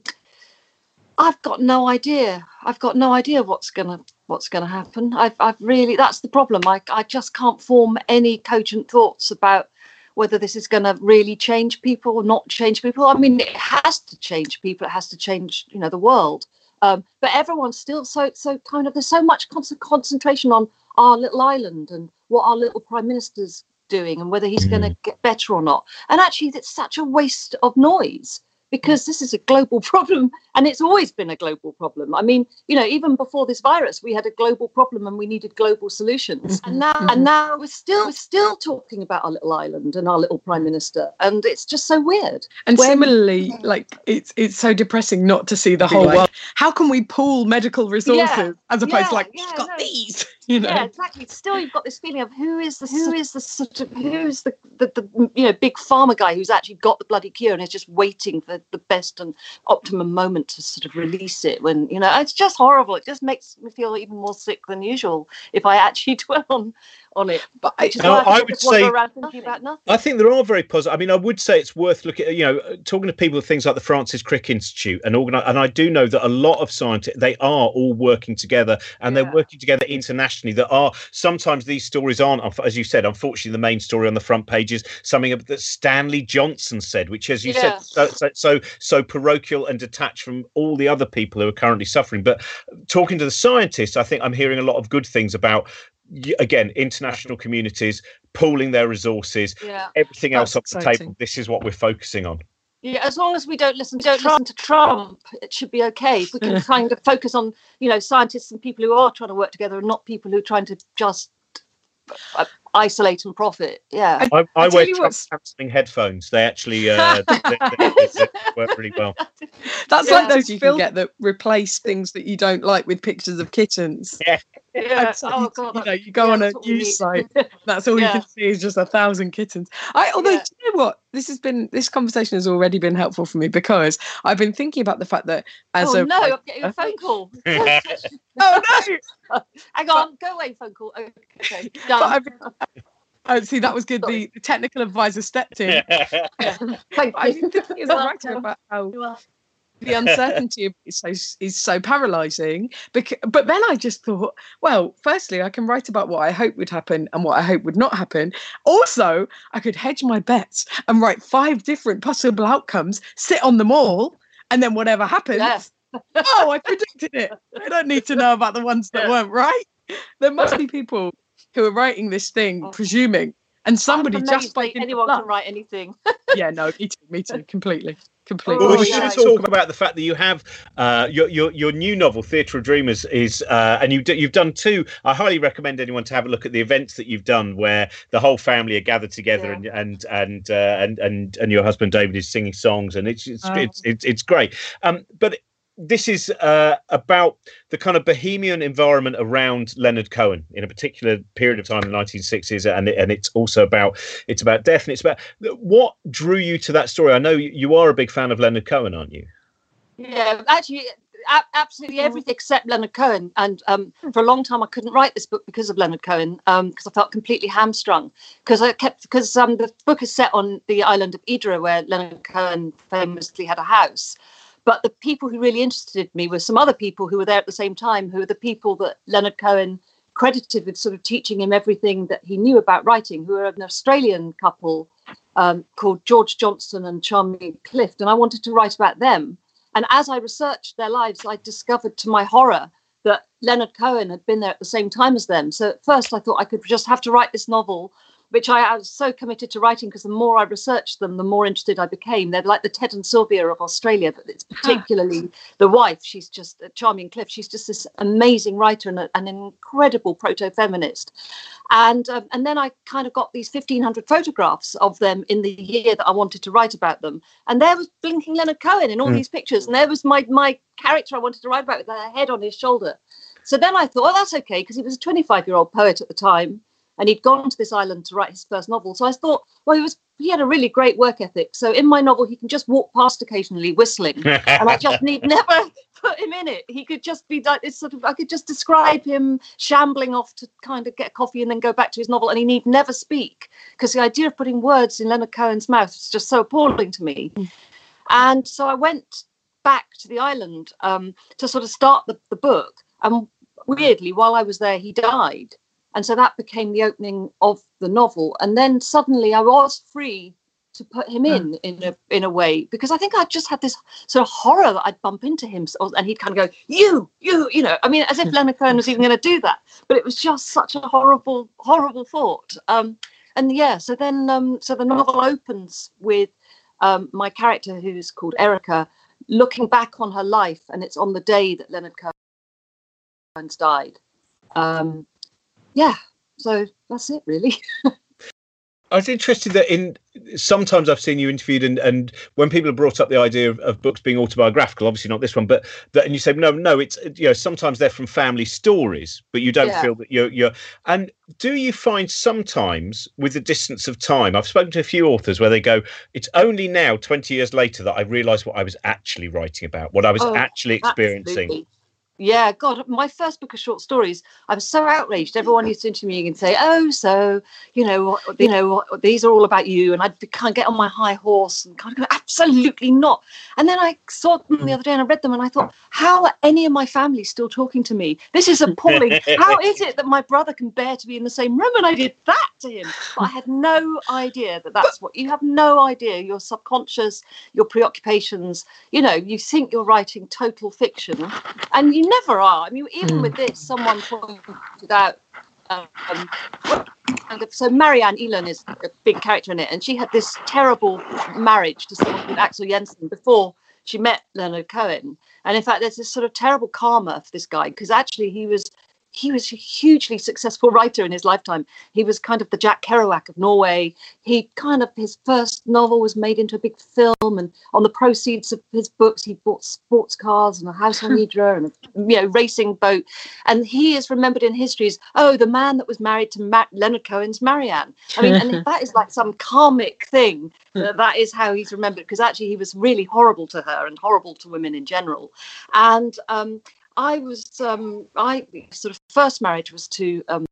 I've got no idea. I've got no idea what's gonna what's gonna happen. I've, I've really. That's the problem. I, I just can't form any cogent thoughts about whether this is going to really change people or not change people. I mean, it has to change people. It has to change, you know, the world. Um, but everyone's still so so kind of. There's so much con- concentration on our little island and what our little prime minister's doing and whether he's going to mm. get better or not. And actually, it's such a waste of noise because this is a global <laughs> problem and it's always been a global problem. I mean, you know, even before this virus, we had a global problem and we needed global solutions. And mm-hmm. now, mm-hmm. and now we're still we're still talking about our little island and our little prime minister, and it's just so weird. And When- similarly, like it's it's so depressing not to see the whole like- world. How can we pool medical resources as opposed yeah, to like yeah, we've got no. these? You know. yeah, exactly. Still, you've got this feeling of who is the who is the sort of who's the, the the you know big pharma guy who's actually got the bloody cure and is just waiting for the best and optimum moment to sort of release it. When you know it's just horrible. It just makes me feel even more sick than usual if I actually <laughs> dwell on on it. But I, Which No, why I would say- around thinking about nothing. I think there are very positive. I mean, I would say it's worth looking at, you know, talking to people of things like the Francis Crick Institute and organize. And I do know that a lot of scientists, they are all working together and Yeah. they're working together internationally. There are sometimes these stories aren't, as you said, unfortunately, the main story on the front page is something that Stanley Johnson said, which, as you Yeah. said, so, so, so, so parochial and detached from all the other people who are currently suffering. But talking to the scientists, I think I'm hearing a lot of good things about. Y- Again, international communities pooling their resources, Yeah. everything else That's off the table. This is what we're focusing on. Yeah, as long as we don't listen, don't listen to Trump, it should be okay. If we can <laughs> kind of focus on, you know, scientists and people who are trying to work together, and not people who are trying to just uh, isolate and profit. Yeah, I, I I tell wear you Trump cancelling headphones. They actually uh, they, they- they- they <laughs> work really well. That's Yeah. like those you can get that replace things that you don't like with pictures of kittens. <laughs> yeah. And so Oh you, god, you know, you go yeah, on a that's news site. <laughs> That's all you can see is just a thousand kittens. I, although, Yeah. do you know what? This has been this conversation has already been helpful for me because I've been thinking about the fact that as oh a no, I'm getting a <laughs> phone call. <laughs> Oh, oh no, Hang on, go away, phone call. Oh, okay, done. Oh, see that was good. The, the technical advisor stepped in. <laughs> Thank I've you. been thinking as a writer about how the uncertainty of it is so is so paralyzing. Because, but then I just thought, well, firstly, I can write about what I hope would happen and what I hope would not happen. Also, I could hedge my bets and write five different possible outcomes, sit on them all, and then whatever happens, oh, I predicted it. I don't need to know about the ones that Yeah. weren't right. There must be people who are writing this thing, Oh. presuming, and somebody just by that dint of anyone can write anything. yeah, no, me too, me too, completely, completely. Well, Oh, we yeah. should talk about the fact that you have uh, your your your new novel, Theatre of Dreamers, is uh, and you you've done two. I highly recommend anyone to have a look at the events that you've done, where the whole family are gathered together, Yeah. and and and, uh, and and and your husband David is singing songs, and it's it's Oh. it's, it's it's great. Um, but this is uh, about the kind of bohemian environment around Leonard Cohen in a particular period of time in the 1960s, and and it's also about it's about death, and it's about what drew you to that story. I know you, you are a big fan of Leonard Cohen, aren't you? Yeah, actually, a- absolutely everything except Leonard Cohen. And um, for a long time, I couldn't write this book because of Leonard Cohen, because I felt completely hamstrung. Because I kept because um, the book is set on the island of Idra, where Leonard Cohen famously had a house. But the people who really interested me were some other people who were there at the same time, who were the people that Leonard Cohen credited with sort of teaching him everything that he knew about writing, who are an Australian couple um, called George Johnston and Charmian Clift. And I wanted to write about them. And as I researched their lives, I discovered to my horror that Leonard Cohen had been there at the same time as them. So at first I thought I could just have to write this novel, which I, I was so committed to writing because the more I researched them, the more interested I became. They're like the Ted and Sylvia of Australia, but it's particularly the wife. She's just uh, Charmian Clift. She's just this amazing writer and a, an incredible proto-feminist. And um, and then I kind of got these 1,500 photographs of them in the year that I wanted to write about them. And there was blinking Leonard Cohen in all Mm. these pictures. And there was my my character I wanted to write about with her head on his shoulder. So then I thought, well, that's okay, because he was a 25 year old poet at the time and he'd gone to this island to write his first novel. So I thought, well, he was he had a really great work ethic. So in my novel, he can just walk past occasionally whistling, and I just <laughs> need never <laughs> put him in it. He could just be like it's sort of I could just describe him shambling off to kind of get coffee and then go back to his novel, and he need never speak because the idea of putting words in Leonard Cohen's mouth is just so appalling to me. And so I went back to the island um, to sort of start the, the book. And weirdly, while I was there, he died. And so that became the opening of the novel. And then suddenly I was free to put him in in a in a way because I think I just had this sort of horror that I'd bump into him and he'd kind of go you you you know I mean as if Leonard Cohen was even going to do that. But it was just such a horrible horrible thought. Um and yeah so then um so the novel opens with um my character who's called Erica looking back on her life and it's on the day that Leonard Cohen's died. Um yeah so that's it really <laughs> I was interested that in sometimes I've seen you interviewed, and, and when people have brought up the idea of, of books being autobiographical, obviously not this one, but that, and you say no, no, it's you know sometimes they're from family stories, but you don't Yeah. feel that you're you're. And do you find sometimes with the distance of time, I've spoken to a few authors where they go, it's only now, twenty years later, that I realise what I was actually writing about, what I was Oh, actually experiencing. Absolutely. Yeah, God, my first book of short stories, I'm so outraged. Everyone used to interview me and say, "Oh, so you know, what- you know, what- these are all about you," and kind of get on my high horse and kind of go, "Absolutely not." And then I saw them the mm. other day and I read them and I thought, "How are any of my family still talking to me? This is appalling. How is it that my brother can bear to be in the same room?" And I did that to him, but I had no idea that that's what you have no idea. Your subconscious, your preoccupations. You know, you think you're writing total fiction, and you never are. I mean, even with this, someone pointed out. Um, so Marianne Ihlen is a big character in it, and she had this terrible marriage to someone called Axel Jensen before she met Leonard Cohen. And in fact, there's this sort of terrible karma for this guy because actually he was he was a hugely successful writer in his lifetime. He was kind of the Jack Kerouac of Norway. He kind of his first novel was made into a big film, and on the proceeds of his books, he bought sports cars and a house on <laughs> Hydra and a you know racing boat. And he is remembered in history as oh the man that was married to Ma- Leonard Cohen's Marianne. I mean, and <laughs> that is like some karmic thing. that that is how he's remembered because actually he was really horrible to her and horrible to women in general. And um, I was um, I sort of first marriage was to um,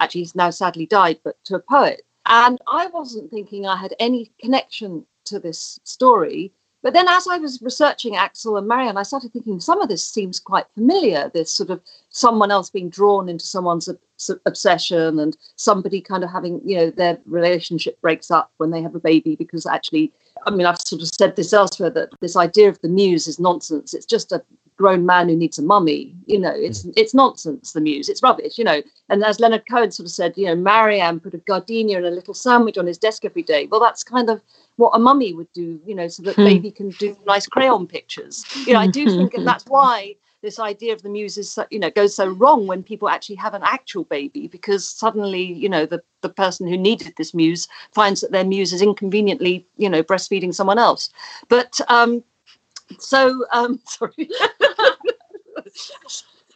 actually he's now sadly died, but to a poet. And I wasn't thinking I had any connection to this story. But then as I was researching Axel and Marianne, I started thinking some of this seems quite familiar. This sort of someone else being drawn into someone's ob- obsession and somebody kind of having, you know, their relationship breaks up when they have a baby because actually, I mean, I've sort of said this elsewhere that this idea of the muse is nonsense. It's just a grown man who needs a mummy. You know, it's it's nonsense. The muse, it's rubbish. You know, and as Leonard Cohen sort of said, you know, Marianne put a gardenia and a little sandwich on his desk every day. Well, that's kind of what a mummy would do. You know, so that Hmm. baby can do nice crayon pictures. You know, I do think that that's why this idea of the muse is so, you know goes so wrong when people actually have an actual baby because suddenly you know the the person who needed this muse finds that their muse is inconveniently you know breastfeeding someone else but um so um <laughs> sorry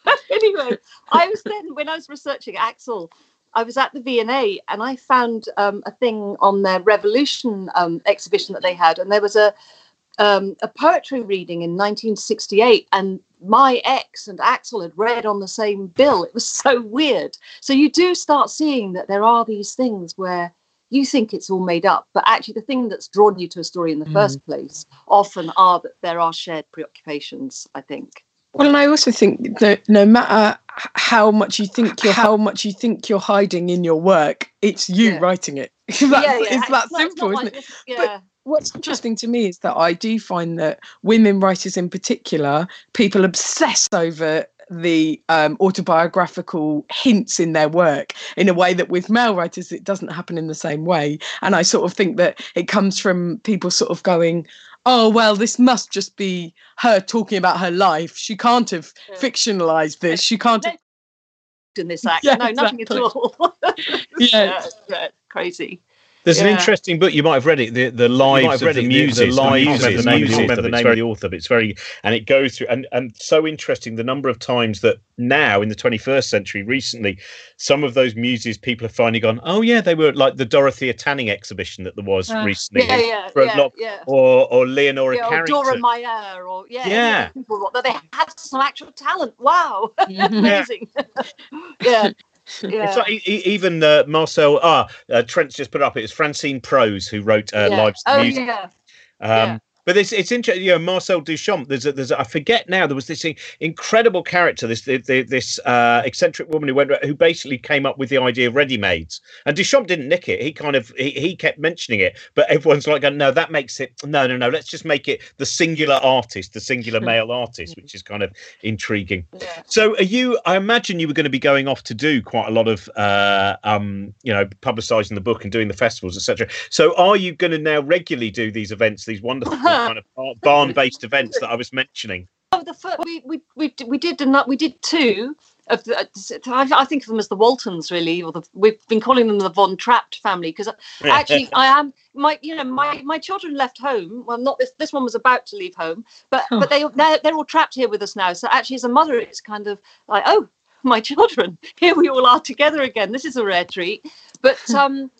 <laughs> anyway i was then when i was researching axel I was at the V&A and I found um, a thing on their Revolution um, exhibition that they had, and there was a um, a poetry reading in 1968, and my ex and Axel had read on the same bill. It was <laughs> so weird. So you do start seeing that there are these things where you think it's all made up, but actually the thing that's drawn you to a story in the first place often are that there are shared preoccupations. I think. Well, and I also think that no matter how much you think you're how much you think you're hiding in your work, it's you Yeah. writing it. <laughs> that's, yeah, yeah. It's that not- not simple, isn't like it? Yeah. What's interesting to me is that I do find that women writers in particular, people obsess over the um, autobiographical hints in their work in a way that with male writers it doesn't happen in the same way. And I sort of think that it comes from people sort of going, oh, well, this must just be her talking about her life. She can't have Yeah. fictionalized this. She can't have. <laughs> in this act. <laughs> Yeah, no, nothing at all. <laughs> Yeah. yeah, crazy. There's an interesting book you might have read it, the the lives of the it, the- muses. the lives of the the name muses. the author, The name it's of the author, but it's very and it goes through and and so interesting the number of times that now in the 21st century recently some of those muses people have finally gone oh yeah they were like the Dorothea Tanning exhibition that there was Uh, recently Yeah, yeah, yeah, lot- yeah. or or Leonora Yeah, or Carrington. Dora Maar, or yeah, any Yeah. people that they had some actual talent. Wow, <laughs> amazing. <laughs> yeah, <laughs> It's like even uh, Marcel ah uh, Trent's just put up. It was Francine Prose who wrote uh, yeah. Lives of Oh Music. yeah, Um, Yeah. But it's it's interesting. You know, Marcel Duchamp. There's a, there's a, I forget now. There was this incredible character, this the, the, this uh, eccentric woman who went who basically came up with the idea of ready-mades. And Duchamp didn't nick it. He kind of he, he kept mentioning it, but everyone's like, no, that makes it no no no. Let's just make it the singular artist, the singular <laughs> male artist, which is kind of intriguing. yeah. So, are you? I imagine you were going to be going off to do quite a lot of, uh, um, you know, publicising the book and doing the festivals, etc. So, are you going to now regularly do these events, these wonderful <laughs> kind of barn-based events that I was mentioning? Oh, the first, we, we we we did ano- we did two, of the, I, I think of them as the Waltons, really, or the, we've been calling them the Von Trapped family because <laughs> actually I am my, you know, my my children left home. Well, not this. This one was about to leave home, but Oh. but they they're, they're all trapped here with us now. So actually, as a mother, it's kind of like, oh, my <laughs> children, here we all are together again. This is a rare treat. But um,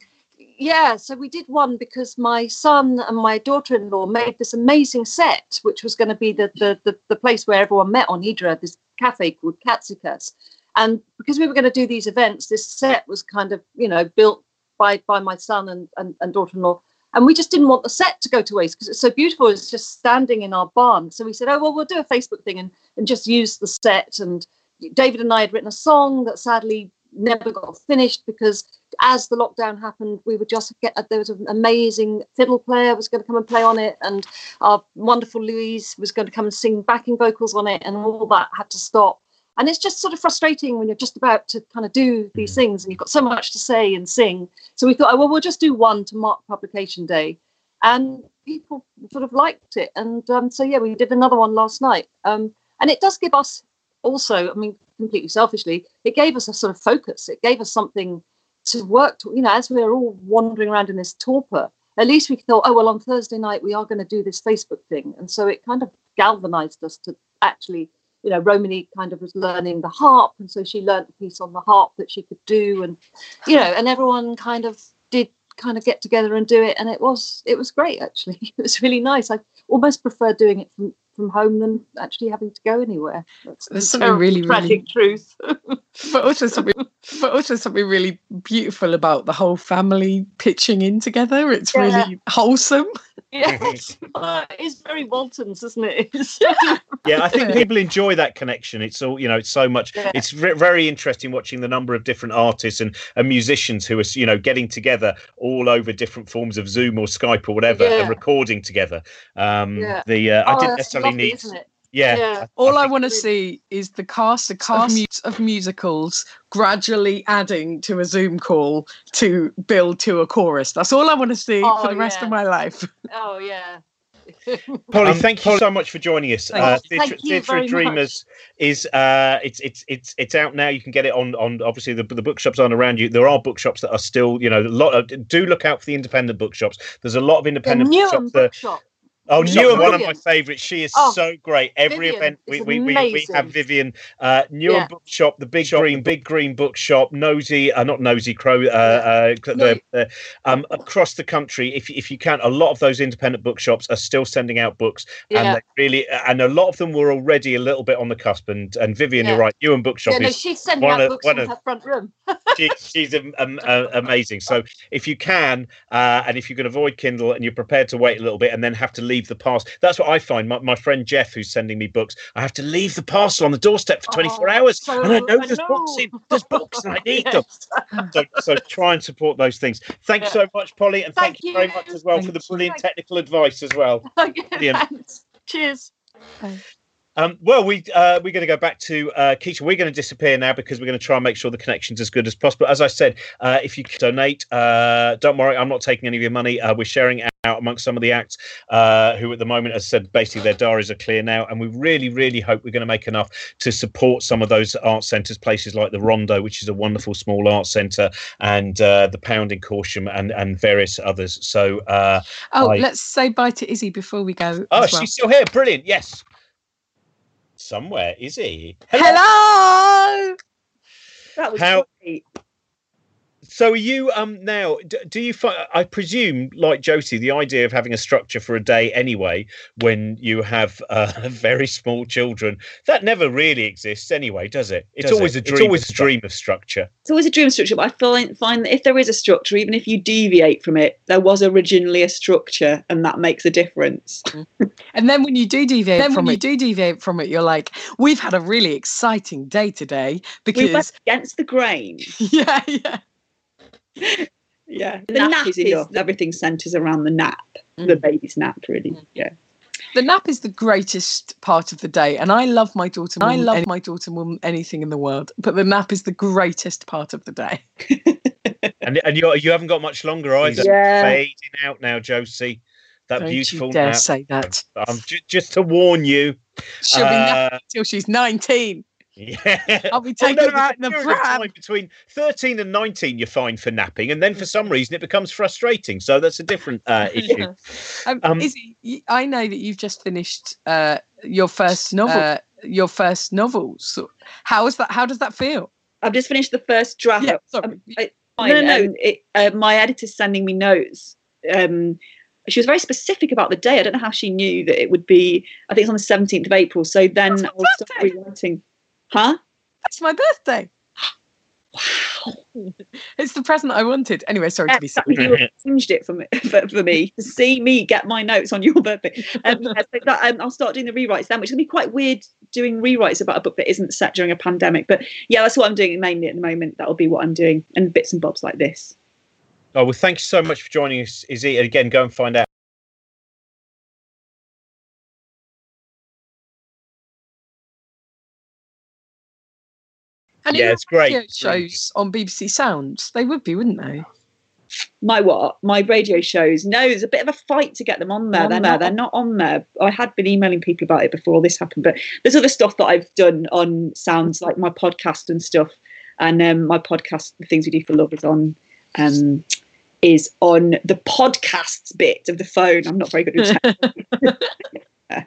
yeah, so we did one because my son and my daughter-in-law made this amazing set, which was going to be the, the the the place where everyone met on Hydra, this cafe called Katsikas. And because we were going to do these events, this set was kind of, you know, built by by my son and, and, and daughter-in-law. And we just didn't want the set to go to waste because it's so beautiful. It's just standing in our barn. So we said, oh, well, we'll do a Facebook thing and, and just use the set. And David and I had written a song that sadly never got finished because as the lockdown happened, we would just get there was an amazing fiddle player was going to come and play on it, and our wonderful Louise was going to come and sing backing vocals on it, and all that had to stop. And it's just sort of frustrating when you're just about to kind of do these things and you've got so much to say and sing. So we thought, oh, well, we'll just do one to mark publication day. And people sort of liked it. And um, so, yeah, we did another one last night. Um, and it does give us also, I mean, completely selfishly, it gave us a sort of focus. It gave us something to work to, you know, as we were all wandering around in this torpor. At least we thought, oh, well, on Thursday night, we are going to do this Facebook thing. And so it kind of galvanized us to actually you know, Romany kind of was learning the harp, and so she learnt a piece on the harp that she could do, and you know, and everyone kind of did kind of get together and do it, and it was it was great actually. <laughs> It was really nice. I almost prefer doing it from from home than actually having to go anywhere. That's There's something terrible, really, tragic really- truth. but also something but also something really beautiful about the whole family pitching in together it's Yeah. really wholesome yes, <laughs> uh, it's very Waltons, isn't it? <laughs> Yeah i think people enjoy that connection it's all you know it's so much Yeah. it's ve- very interesting watching the number of different artists and, and musicians who are you know getting together all over different forms of zoom or skype or whatever Yeah. and recording together um Yeah. the uh, i Oh, didn't necessarily lovely, need isn't it? Yeah, Yeah. all i, think- want to see is the cast, the cast of, musicals gradually adding to a zoom call to build to a chorus that's all i want to see Oh, for the rest of my life Oh yeah. <laughs> Polly, Um, thank you so much for joining us. Thank Uh, you. Theatre, Theatre of Dreamers is uh, it's it's it's it's out now. You can get it on on obviously the the bookshops aren't around you. There are bookshops that are still you know a lot. Of, do look out for the independent bookshops. There's a lot of independent Newham bookshops. That, Bookshop. Oh, Bookshop, Newham, one of my favourites. She is Oh, so great. Every Vivian event we we, we, we have Vivian. Uh, Newham Yeah. Bookshop, the big green big green bookshop, Nosy, uh, not Nosy Crow. Uh, uh, the, uh, um, across the country, if if you can, a lot of those independent bookshops are still sending out books and Yeah. they really and a lot of them were already a little bit on the cusp and and vivian you're Yeah. right Ewan bookshop Yeah, no, she's sending one out of- books one from of- her front room. <laughs> she, she's um, um, uh, amazing so if you can uh, and if you can avoid kindle and you're prepared to wait a little bit and then have to leave the parcel. That's what i find. My, my friend jeff who's sending me books i have to leave the parcel on the doorstep for 24 Oh, hours. so- and i know I there's books in there's books and i <laughs> need them. So, so try and support those things. Thank you so much polly and thank, Thank you very much as well for Thank the you. brilliant technical advice as well. <laughs> Okay, Brilliant. <laughs> thanks. Um, well, we uh, we're going to go back to uh, Keisha. We're going to disappear now because we're going to try and make sure the connection's as good as possible. As I said, uh, if you donate, uh, don't worry, I'm not taking any of your money. Uh, we're sharing out amongst some of the acts uh, who, at the moment, as I said, basically their diaries are clear now, and we really, really hope we're going to make enough to support some of those art centres, places like the Rondo, which is a wonderful small art centre, and uh, the Pound in Corsham, and and various others. So, uh, oh I- let's say bye to Isy before we go oh, well. she's still here. Brilliant. Yes. Somewhere is he? hello That was How- great. So are you um now d- do you find I presume like Josie the idea of having a structure for a day anyway when you have uh, <laughs> very small children that never really exists anyway does it it's Does always it? a It's dream always a dream of structure It's always a dream of structure, but I find find that if there is a structure, even if you deviate from it, there was originally a structure, and that makes a difference. And then when you do deviate Then from when it, do deviate from it, you're like, we've had a really exciting day today We because went against the grain. <laughs> yeah, yeah. <laughs> Yeah, the, The nap, nap is is enough. Everything centres around the nap, the baby's nap, really. Yeah. The nap is the greatest part of the day, and I love my daughter. I love my daughter more than anything in the world. But the nap is the greatest part of the day. <laughs> and and you you haven't got much longer either Yeah. fading out now Josie that Don't beautiful you dare nap. say that. um, ju- just to warn you She'll be uh, napping until she's 19. Yeah. I'll be Oh, taking no, her out in the period pram. between 13 and 19, you're fine for napping. And then for some <laughs> reason, it becomes frustrating. So that's a different uh, <laughs> issue. Yeah. Um, Um, Isy, y- I know that you've just finished uh, your first novel. Uh, your first novel. So how is that? How does that feel? I've just finished the first draft. Yeah, sorry. Um, I- no, no, no. Um, It, uh, my editor's sending me notes. Um, she was very specific about the day. I don't know how she knew that it would be. I think it's on the seventeenth of April. So then I'll start birthday. rewriting. Huh? That's my birthday. Wow. <laughs> it's the present I wanted. Anyway, sorry to be silly. you <laughs> changed it for me, for, for me to see me get my notes on your birthday. Um, <laughs> yeah, so that, um, I'll start doing the rewrites then, which is going to be quite weird doing rewrites about a book that isn't set during a pandemic. But yeah, that's what I'm doing mainly at the moment. That'll be what I'm doing, and bits and bobs like this. Oh, well, thank you so much for joining us, Isy. And again, go and find out. And Yeah, it's great. radio It's shows on BBC Sounds. They would be, wouldn't they? My what? My radio shows. No, there's a bit of a fight to get them on there. On They're there. not. They're not on there. I had been emailing people about it before all this happened, but there's other stuff that I've done on sounds like my podcast and stuff. And um, my podcast, the things we do for love, is on um, is on the podcasts bit of the phone. I'm not very good at. <laughs> <laughs>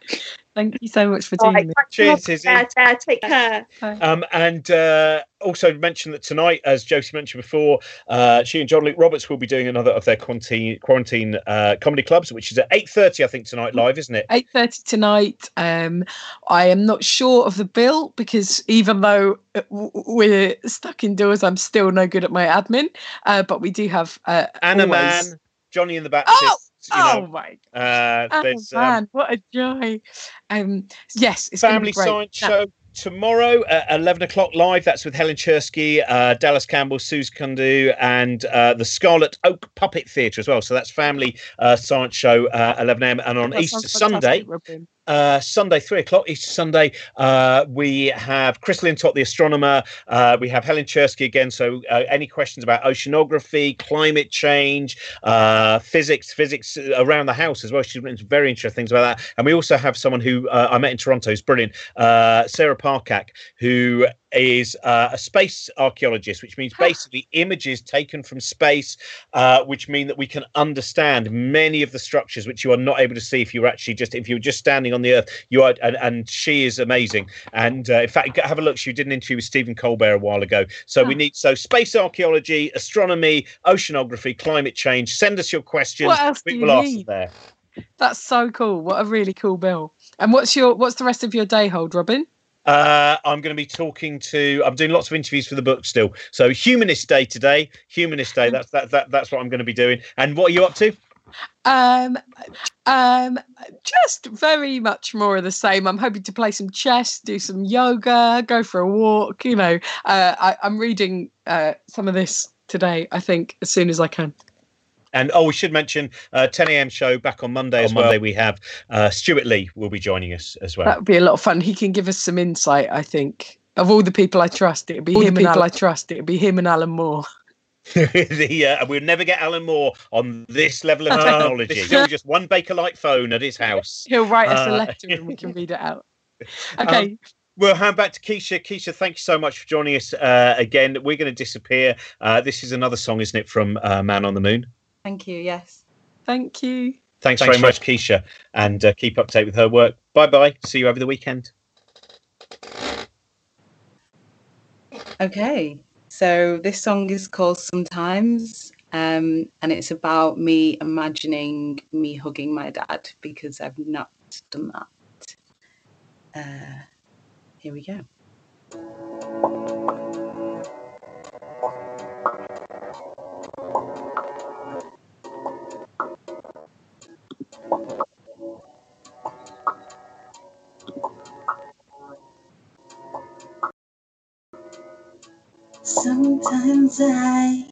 Thank you so much for All doing right, this. Cheers, Isy. take care, take care. Um, and uh, also mention that tonight, as Josie mentioned before, uh, she and John-Luke Roberts will be doing another of their quarantine quarantine uh, comedy clubs, which is at eight thirty, I think, tonight live, isn't it? Eight thirty tonight. Um, I am not sure of the bill because even though uh, we're stuck indoors, I'm still no good at my admin. Uh, but we do have uh, Anna always- Man, Johnny and the Baptist. You Oh know, my uh, Oh um, man, what a joy! Um, yes, it's Family. Science Show tomorrow at 11 o'clock live. That's with Helen Czerski, uh, Dallas Campbell, Suze Kundu, and uh, the Scarlet Oak Puppet Theatre as well. So that's Family uh, Science Show, uh, 11 a.m. And on That Easter Sunday. Uh, Sunday, three o'clock, each Sunday, uh, we have Chris Lintott, the astronomer. Uh, we have Helen Czerski again. So, uh, any questions about oceanography, climate change, uh, physics, physics around the house as well? She's written very interesting things about that. And we also have someone who uh, I met in Toronto who's brilliant, Sarah Parcak, who is uh, a space archaeologist, which means basically images taken from space, uh, which mean that we can understand many of the structures which you are not able to see if you're actually just if you're just standing on the earth. You are, and, and she is amazing. And uh, in fact, have a look. She did an interview with Stephen Colbert a while ago. So we Oh. need so space archaeology, astronomy, oceanography, climate change. Send us your questions. What else we do will you ask need? there. That's so cool. What a really cool bill. And what's your what's the rest of your day hold, Robin? Uh, I'm going to be talking to. I'm doing lots of interviews for the book still. So Humanist Day today. Humanist Day. That's that, that that's what I'm going to be doing. And what are you up to? Um, um, just very much more of the same. I'm hoping to play some chess, do some yoga, go for a walk. You know, uh, I, I'm reading uh, some of this today. I think as soon as I can. And oh, we should mention uh, 10 a.m. show back on Monday. as Monday we have uh, Stewart Lee will be joining us as well. That would be a lot of fun. He can give us some insight. I think of all the people I trust, it'd be All the him and people Alan. I trust it'd be him and Alan Moore. <laughs> <laughs> the, uh, we'll never get Alan Moore on this level of Oh, technology. this- Still <laughs> just one Bakelite phone at his house. He'll write us a Uh, letter and we can read it out. Okay. Um, We'll hand back to Keisha. Keisha, thank you so much for joining us uh, again. We're going to disappear. Uh, this is another song, isn't it, from uh, Man on the Moon? Thank you. Yes. Thank you. Thanks, very much, Keisha, and uh, keep up to date with her work. Bye bye. See you over the weekend. Okay. So this song is called Sometimes, um, and it's about me imagining me hugging my dad because I've not done that. Uh, here we go. Sometimes I.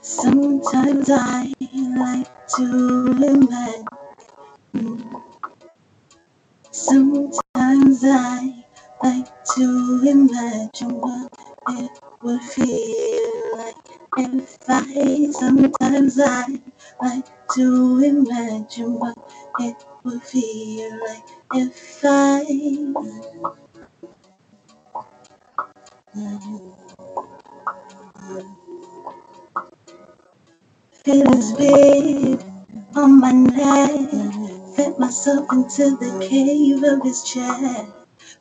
Sometimes I like to imagine. Sometimes I like to imagine what it would feel like if I Sometimes I like to imagine what it would feel like if I feelings big on my neck. Fit myself into the cave of his chair.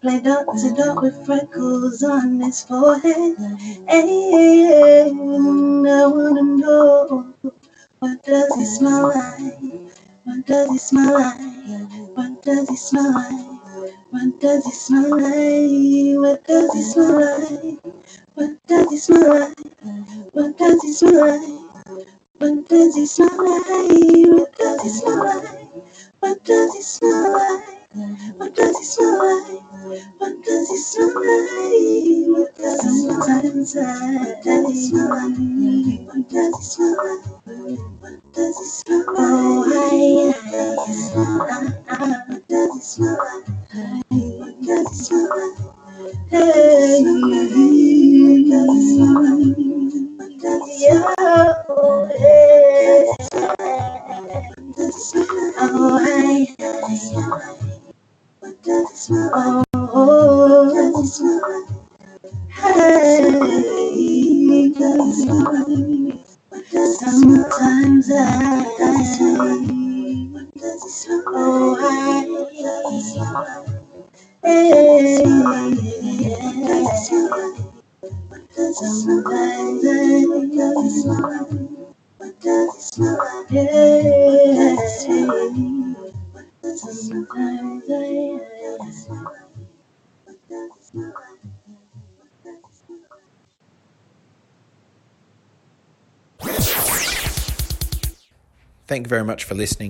Play dot to dot with freckles on his forehead. Hey, I wanna know what does he smell like? What does he smell like? Does he smell like? What does he smell like? What does he smell like? What does he smell like? What does he smell like? What does he smell like?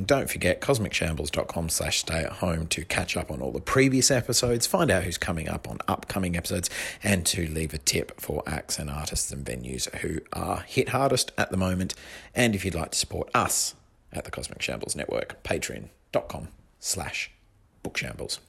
Listening. Don't forget cosmicshambles.com slash stay at home to catch up on all the previous episodes, find out who's coming up on upcoming episodes, and to leave a tip for acts and artists and venues who are hit hardest at the moment. And if you'd like to support us at the Cosmic Shambles Network, patreon.com slash bookshambles.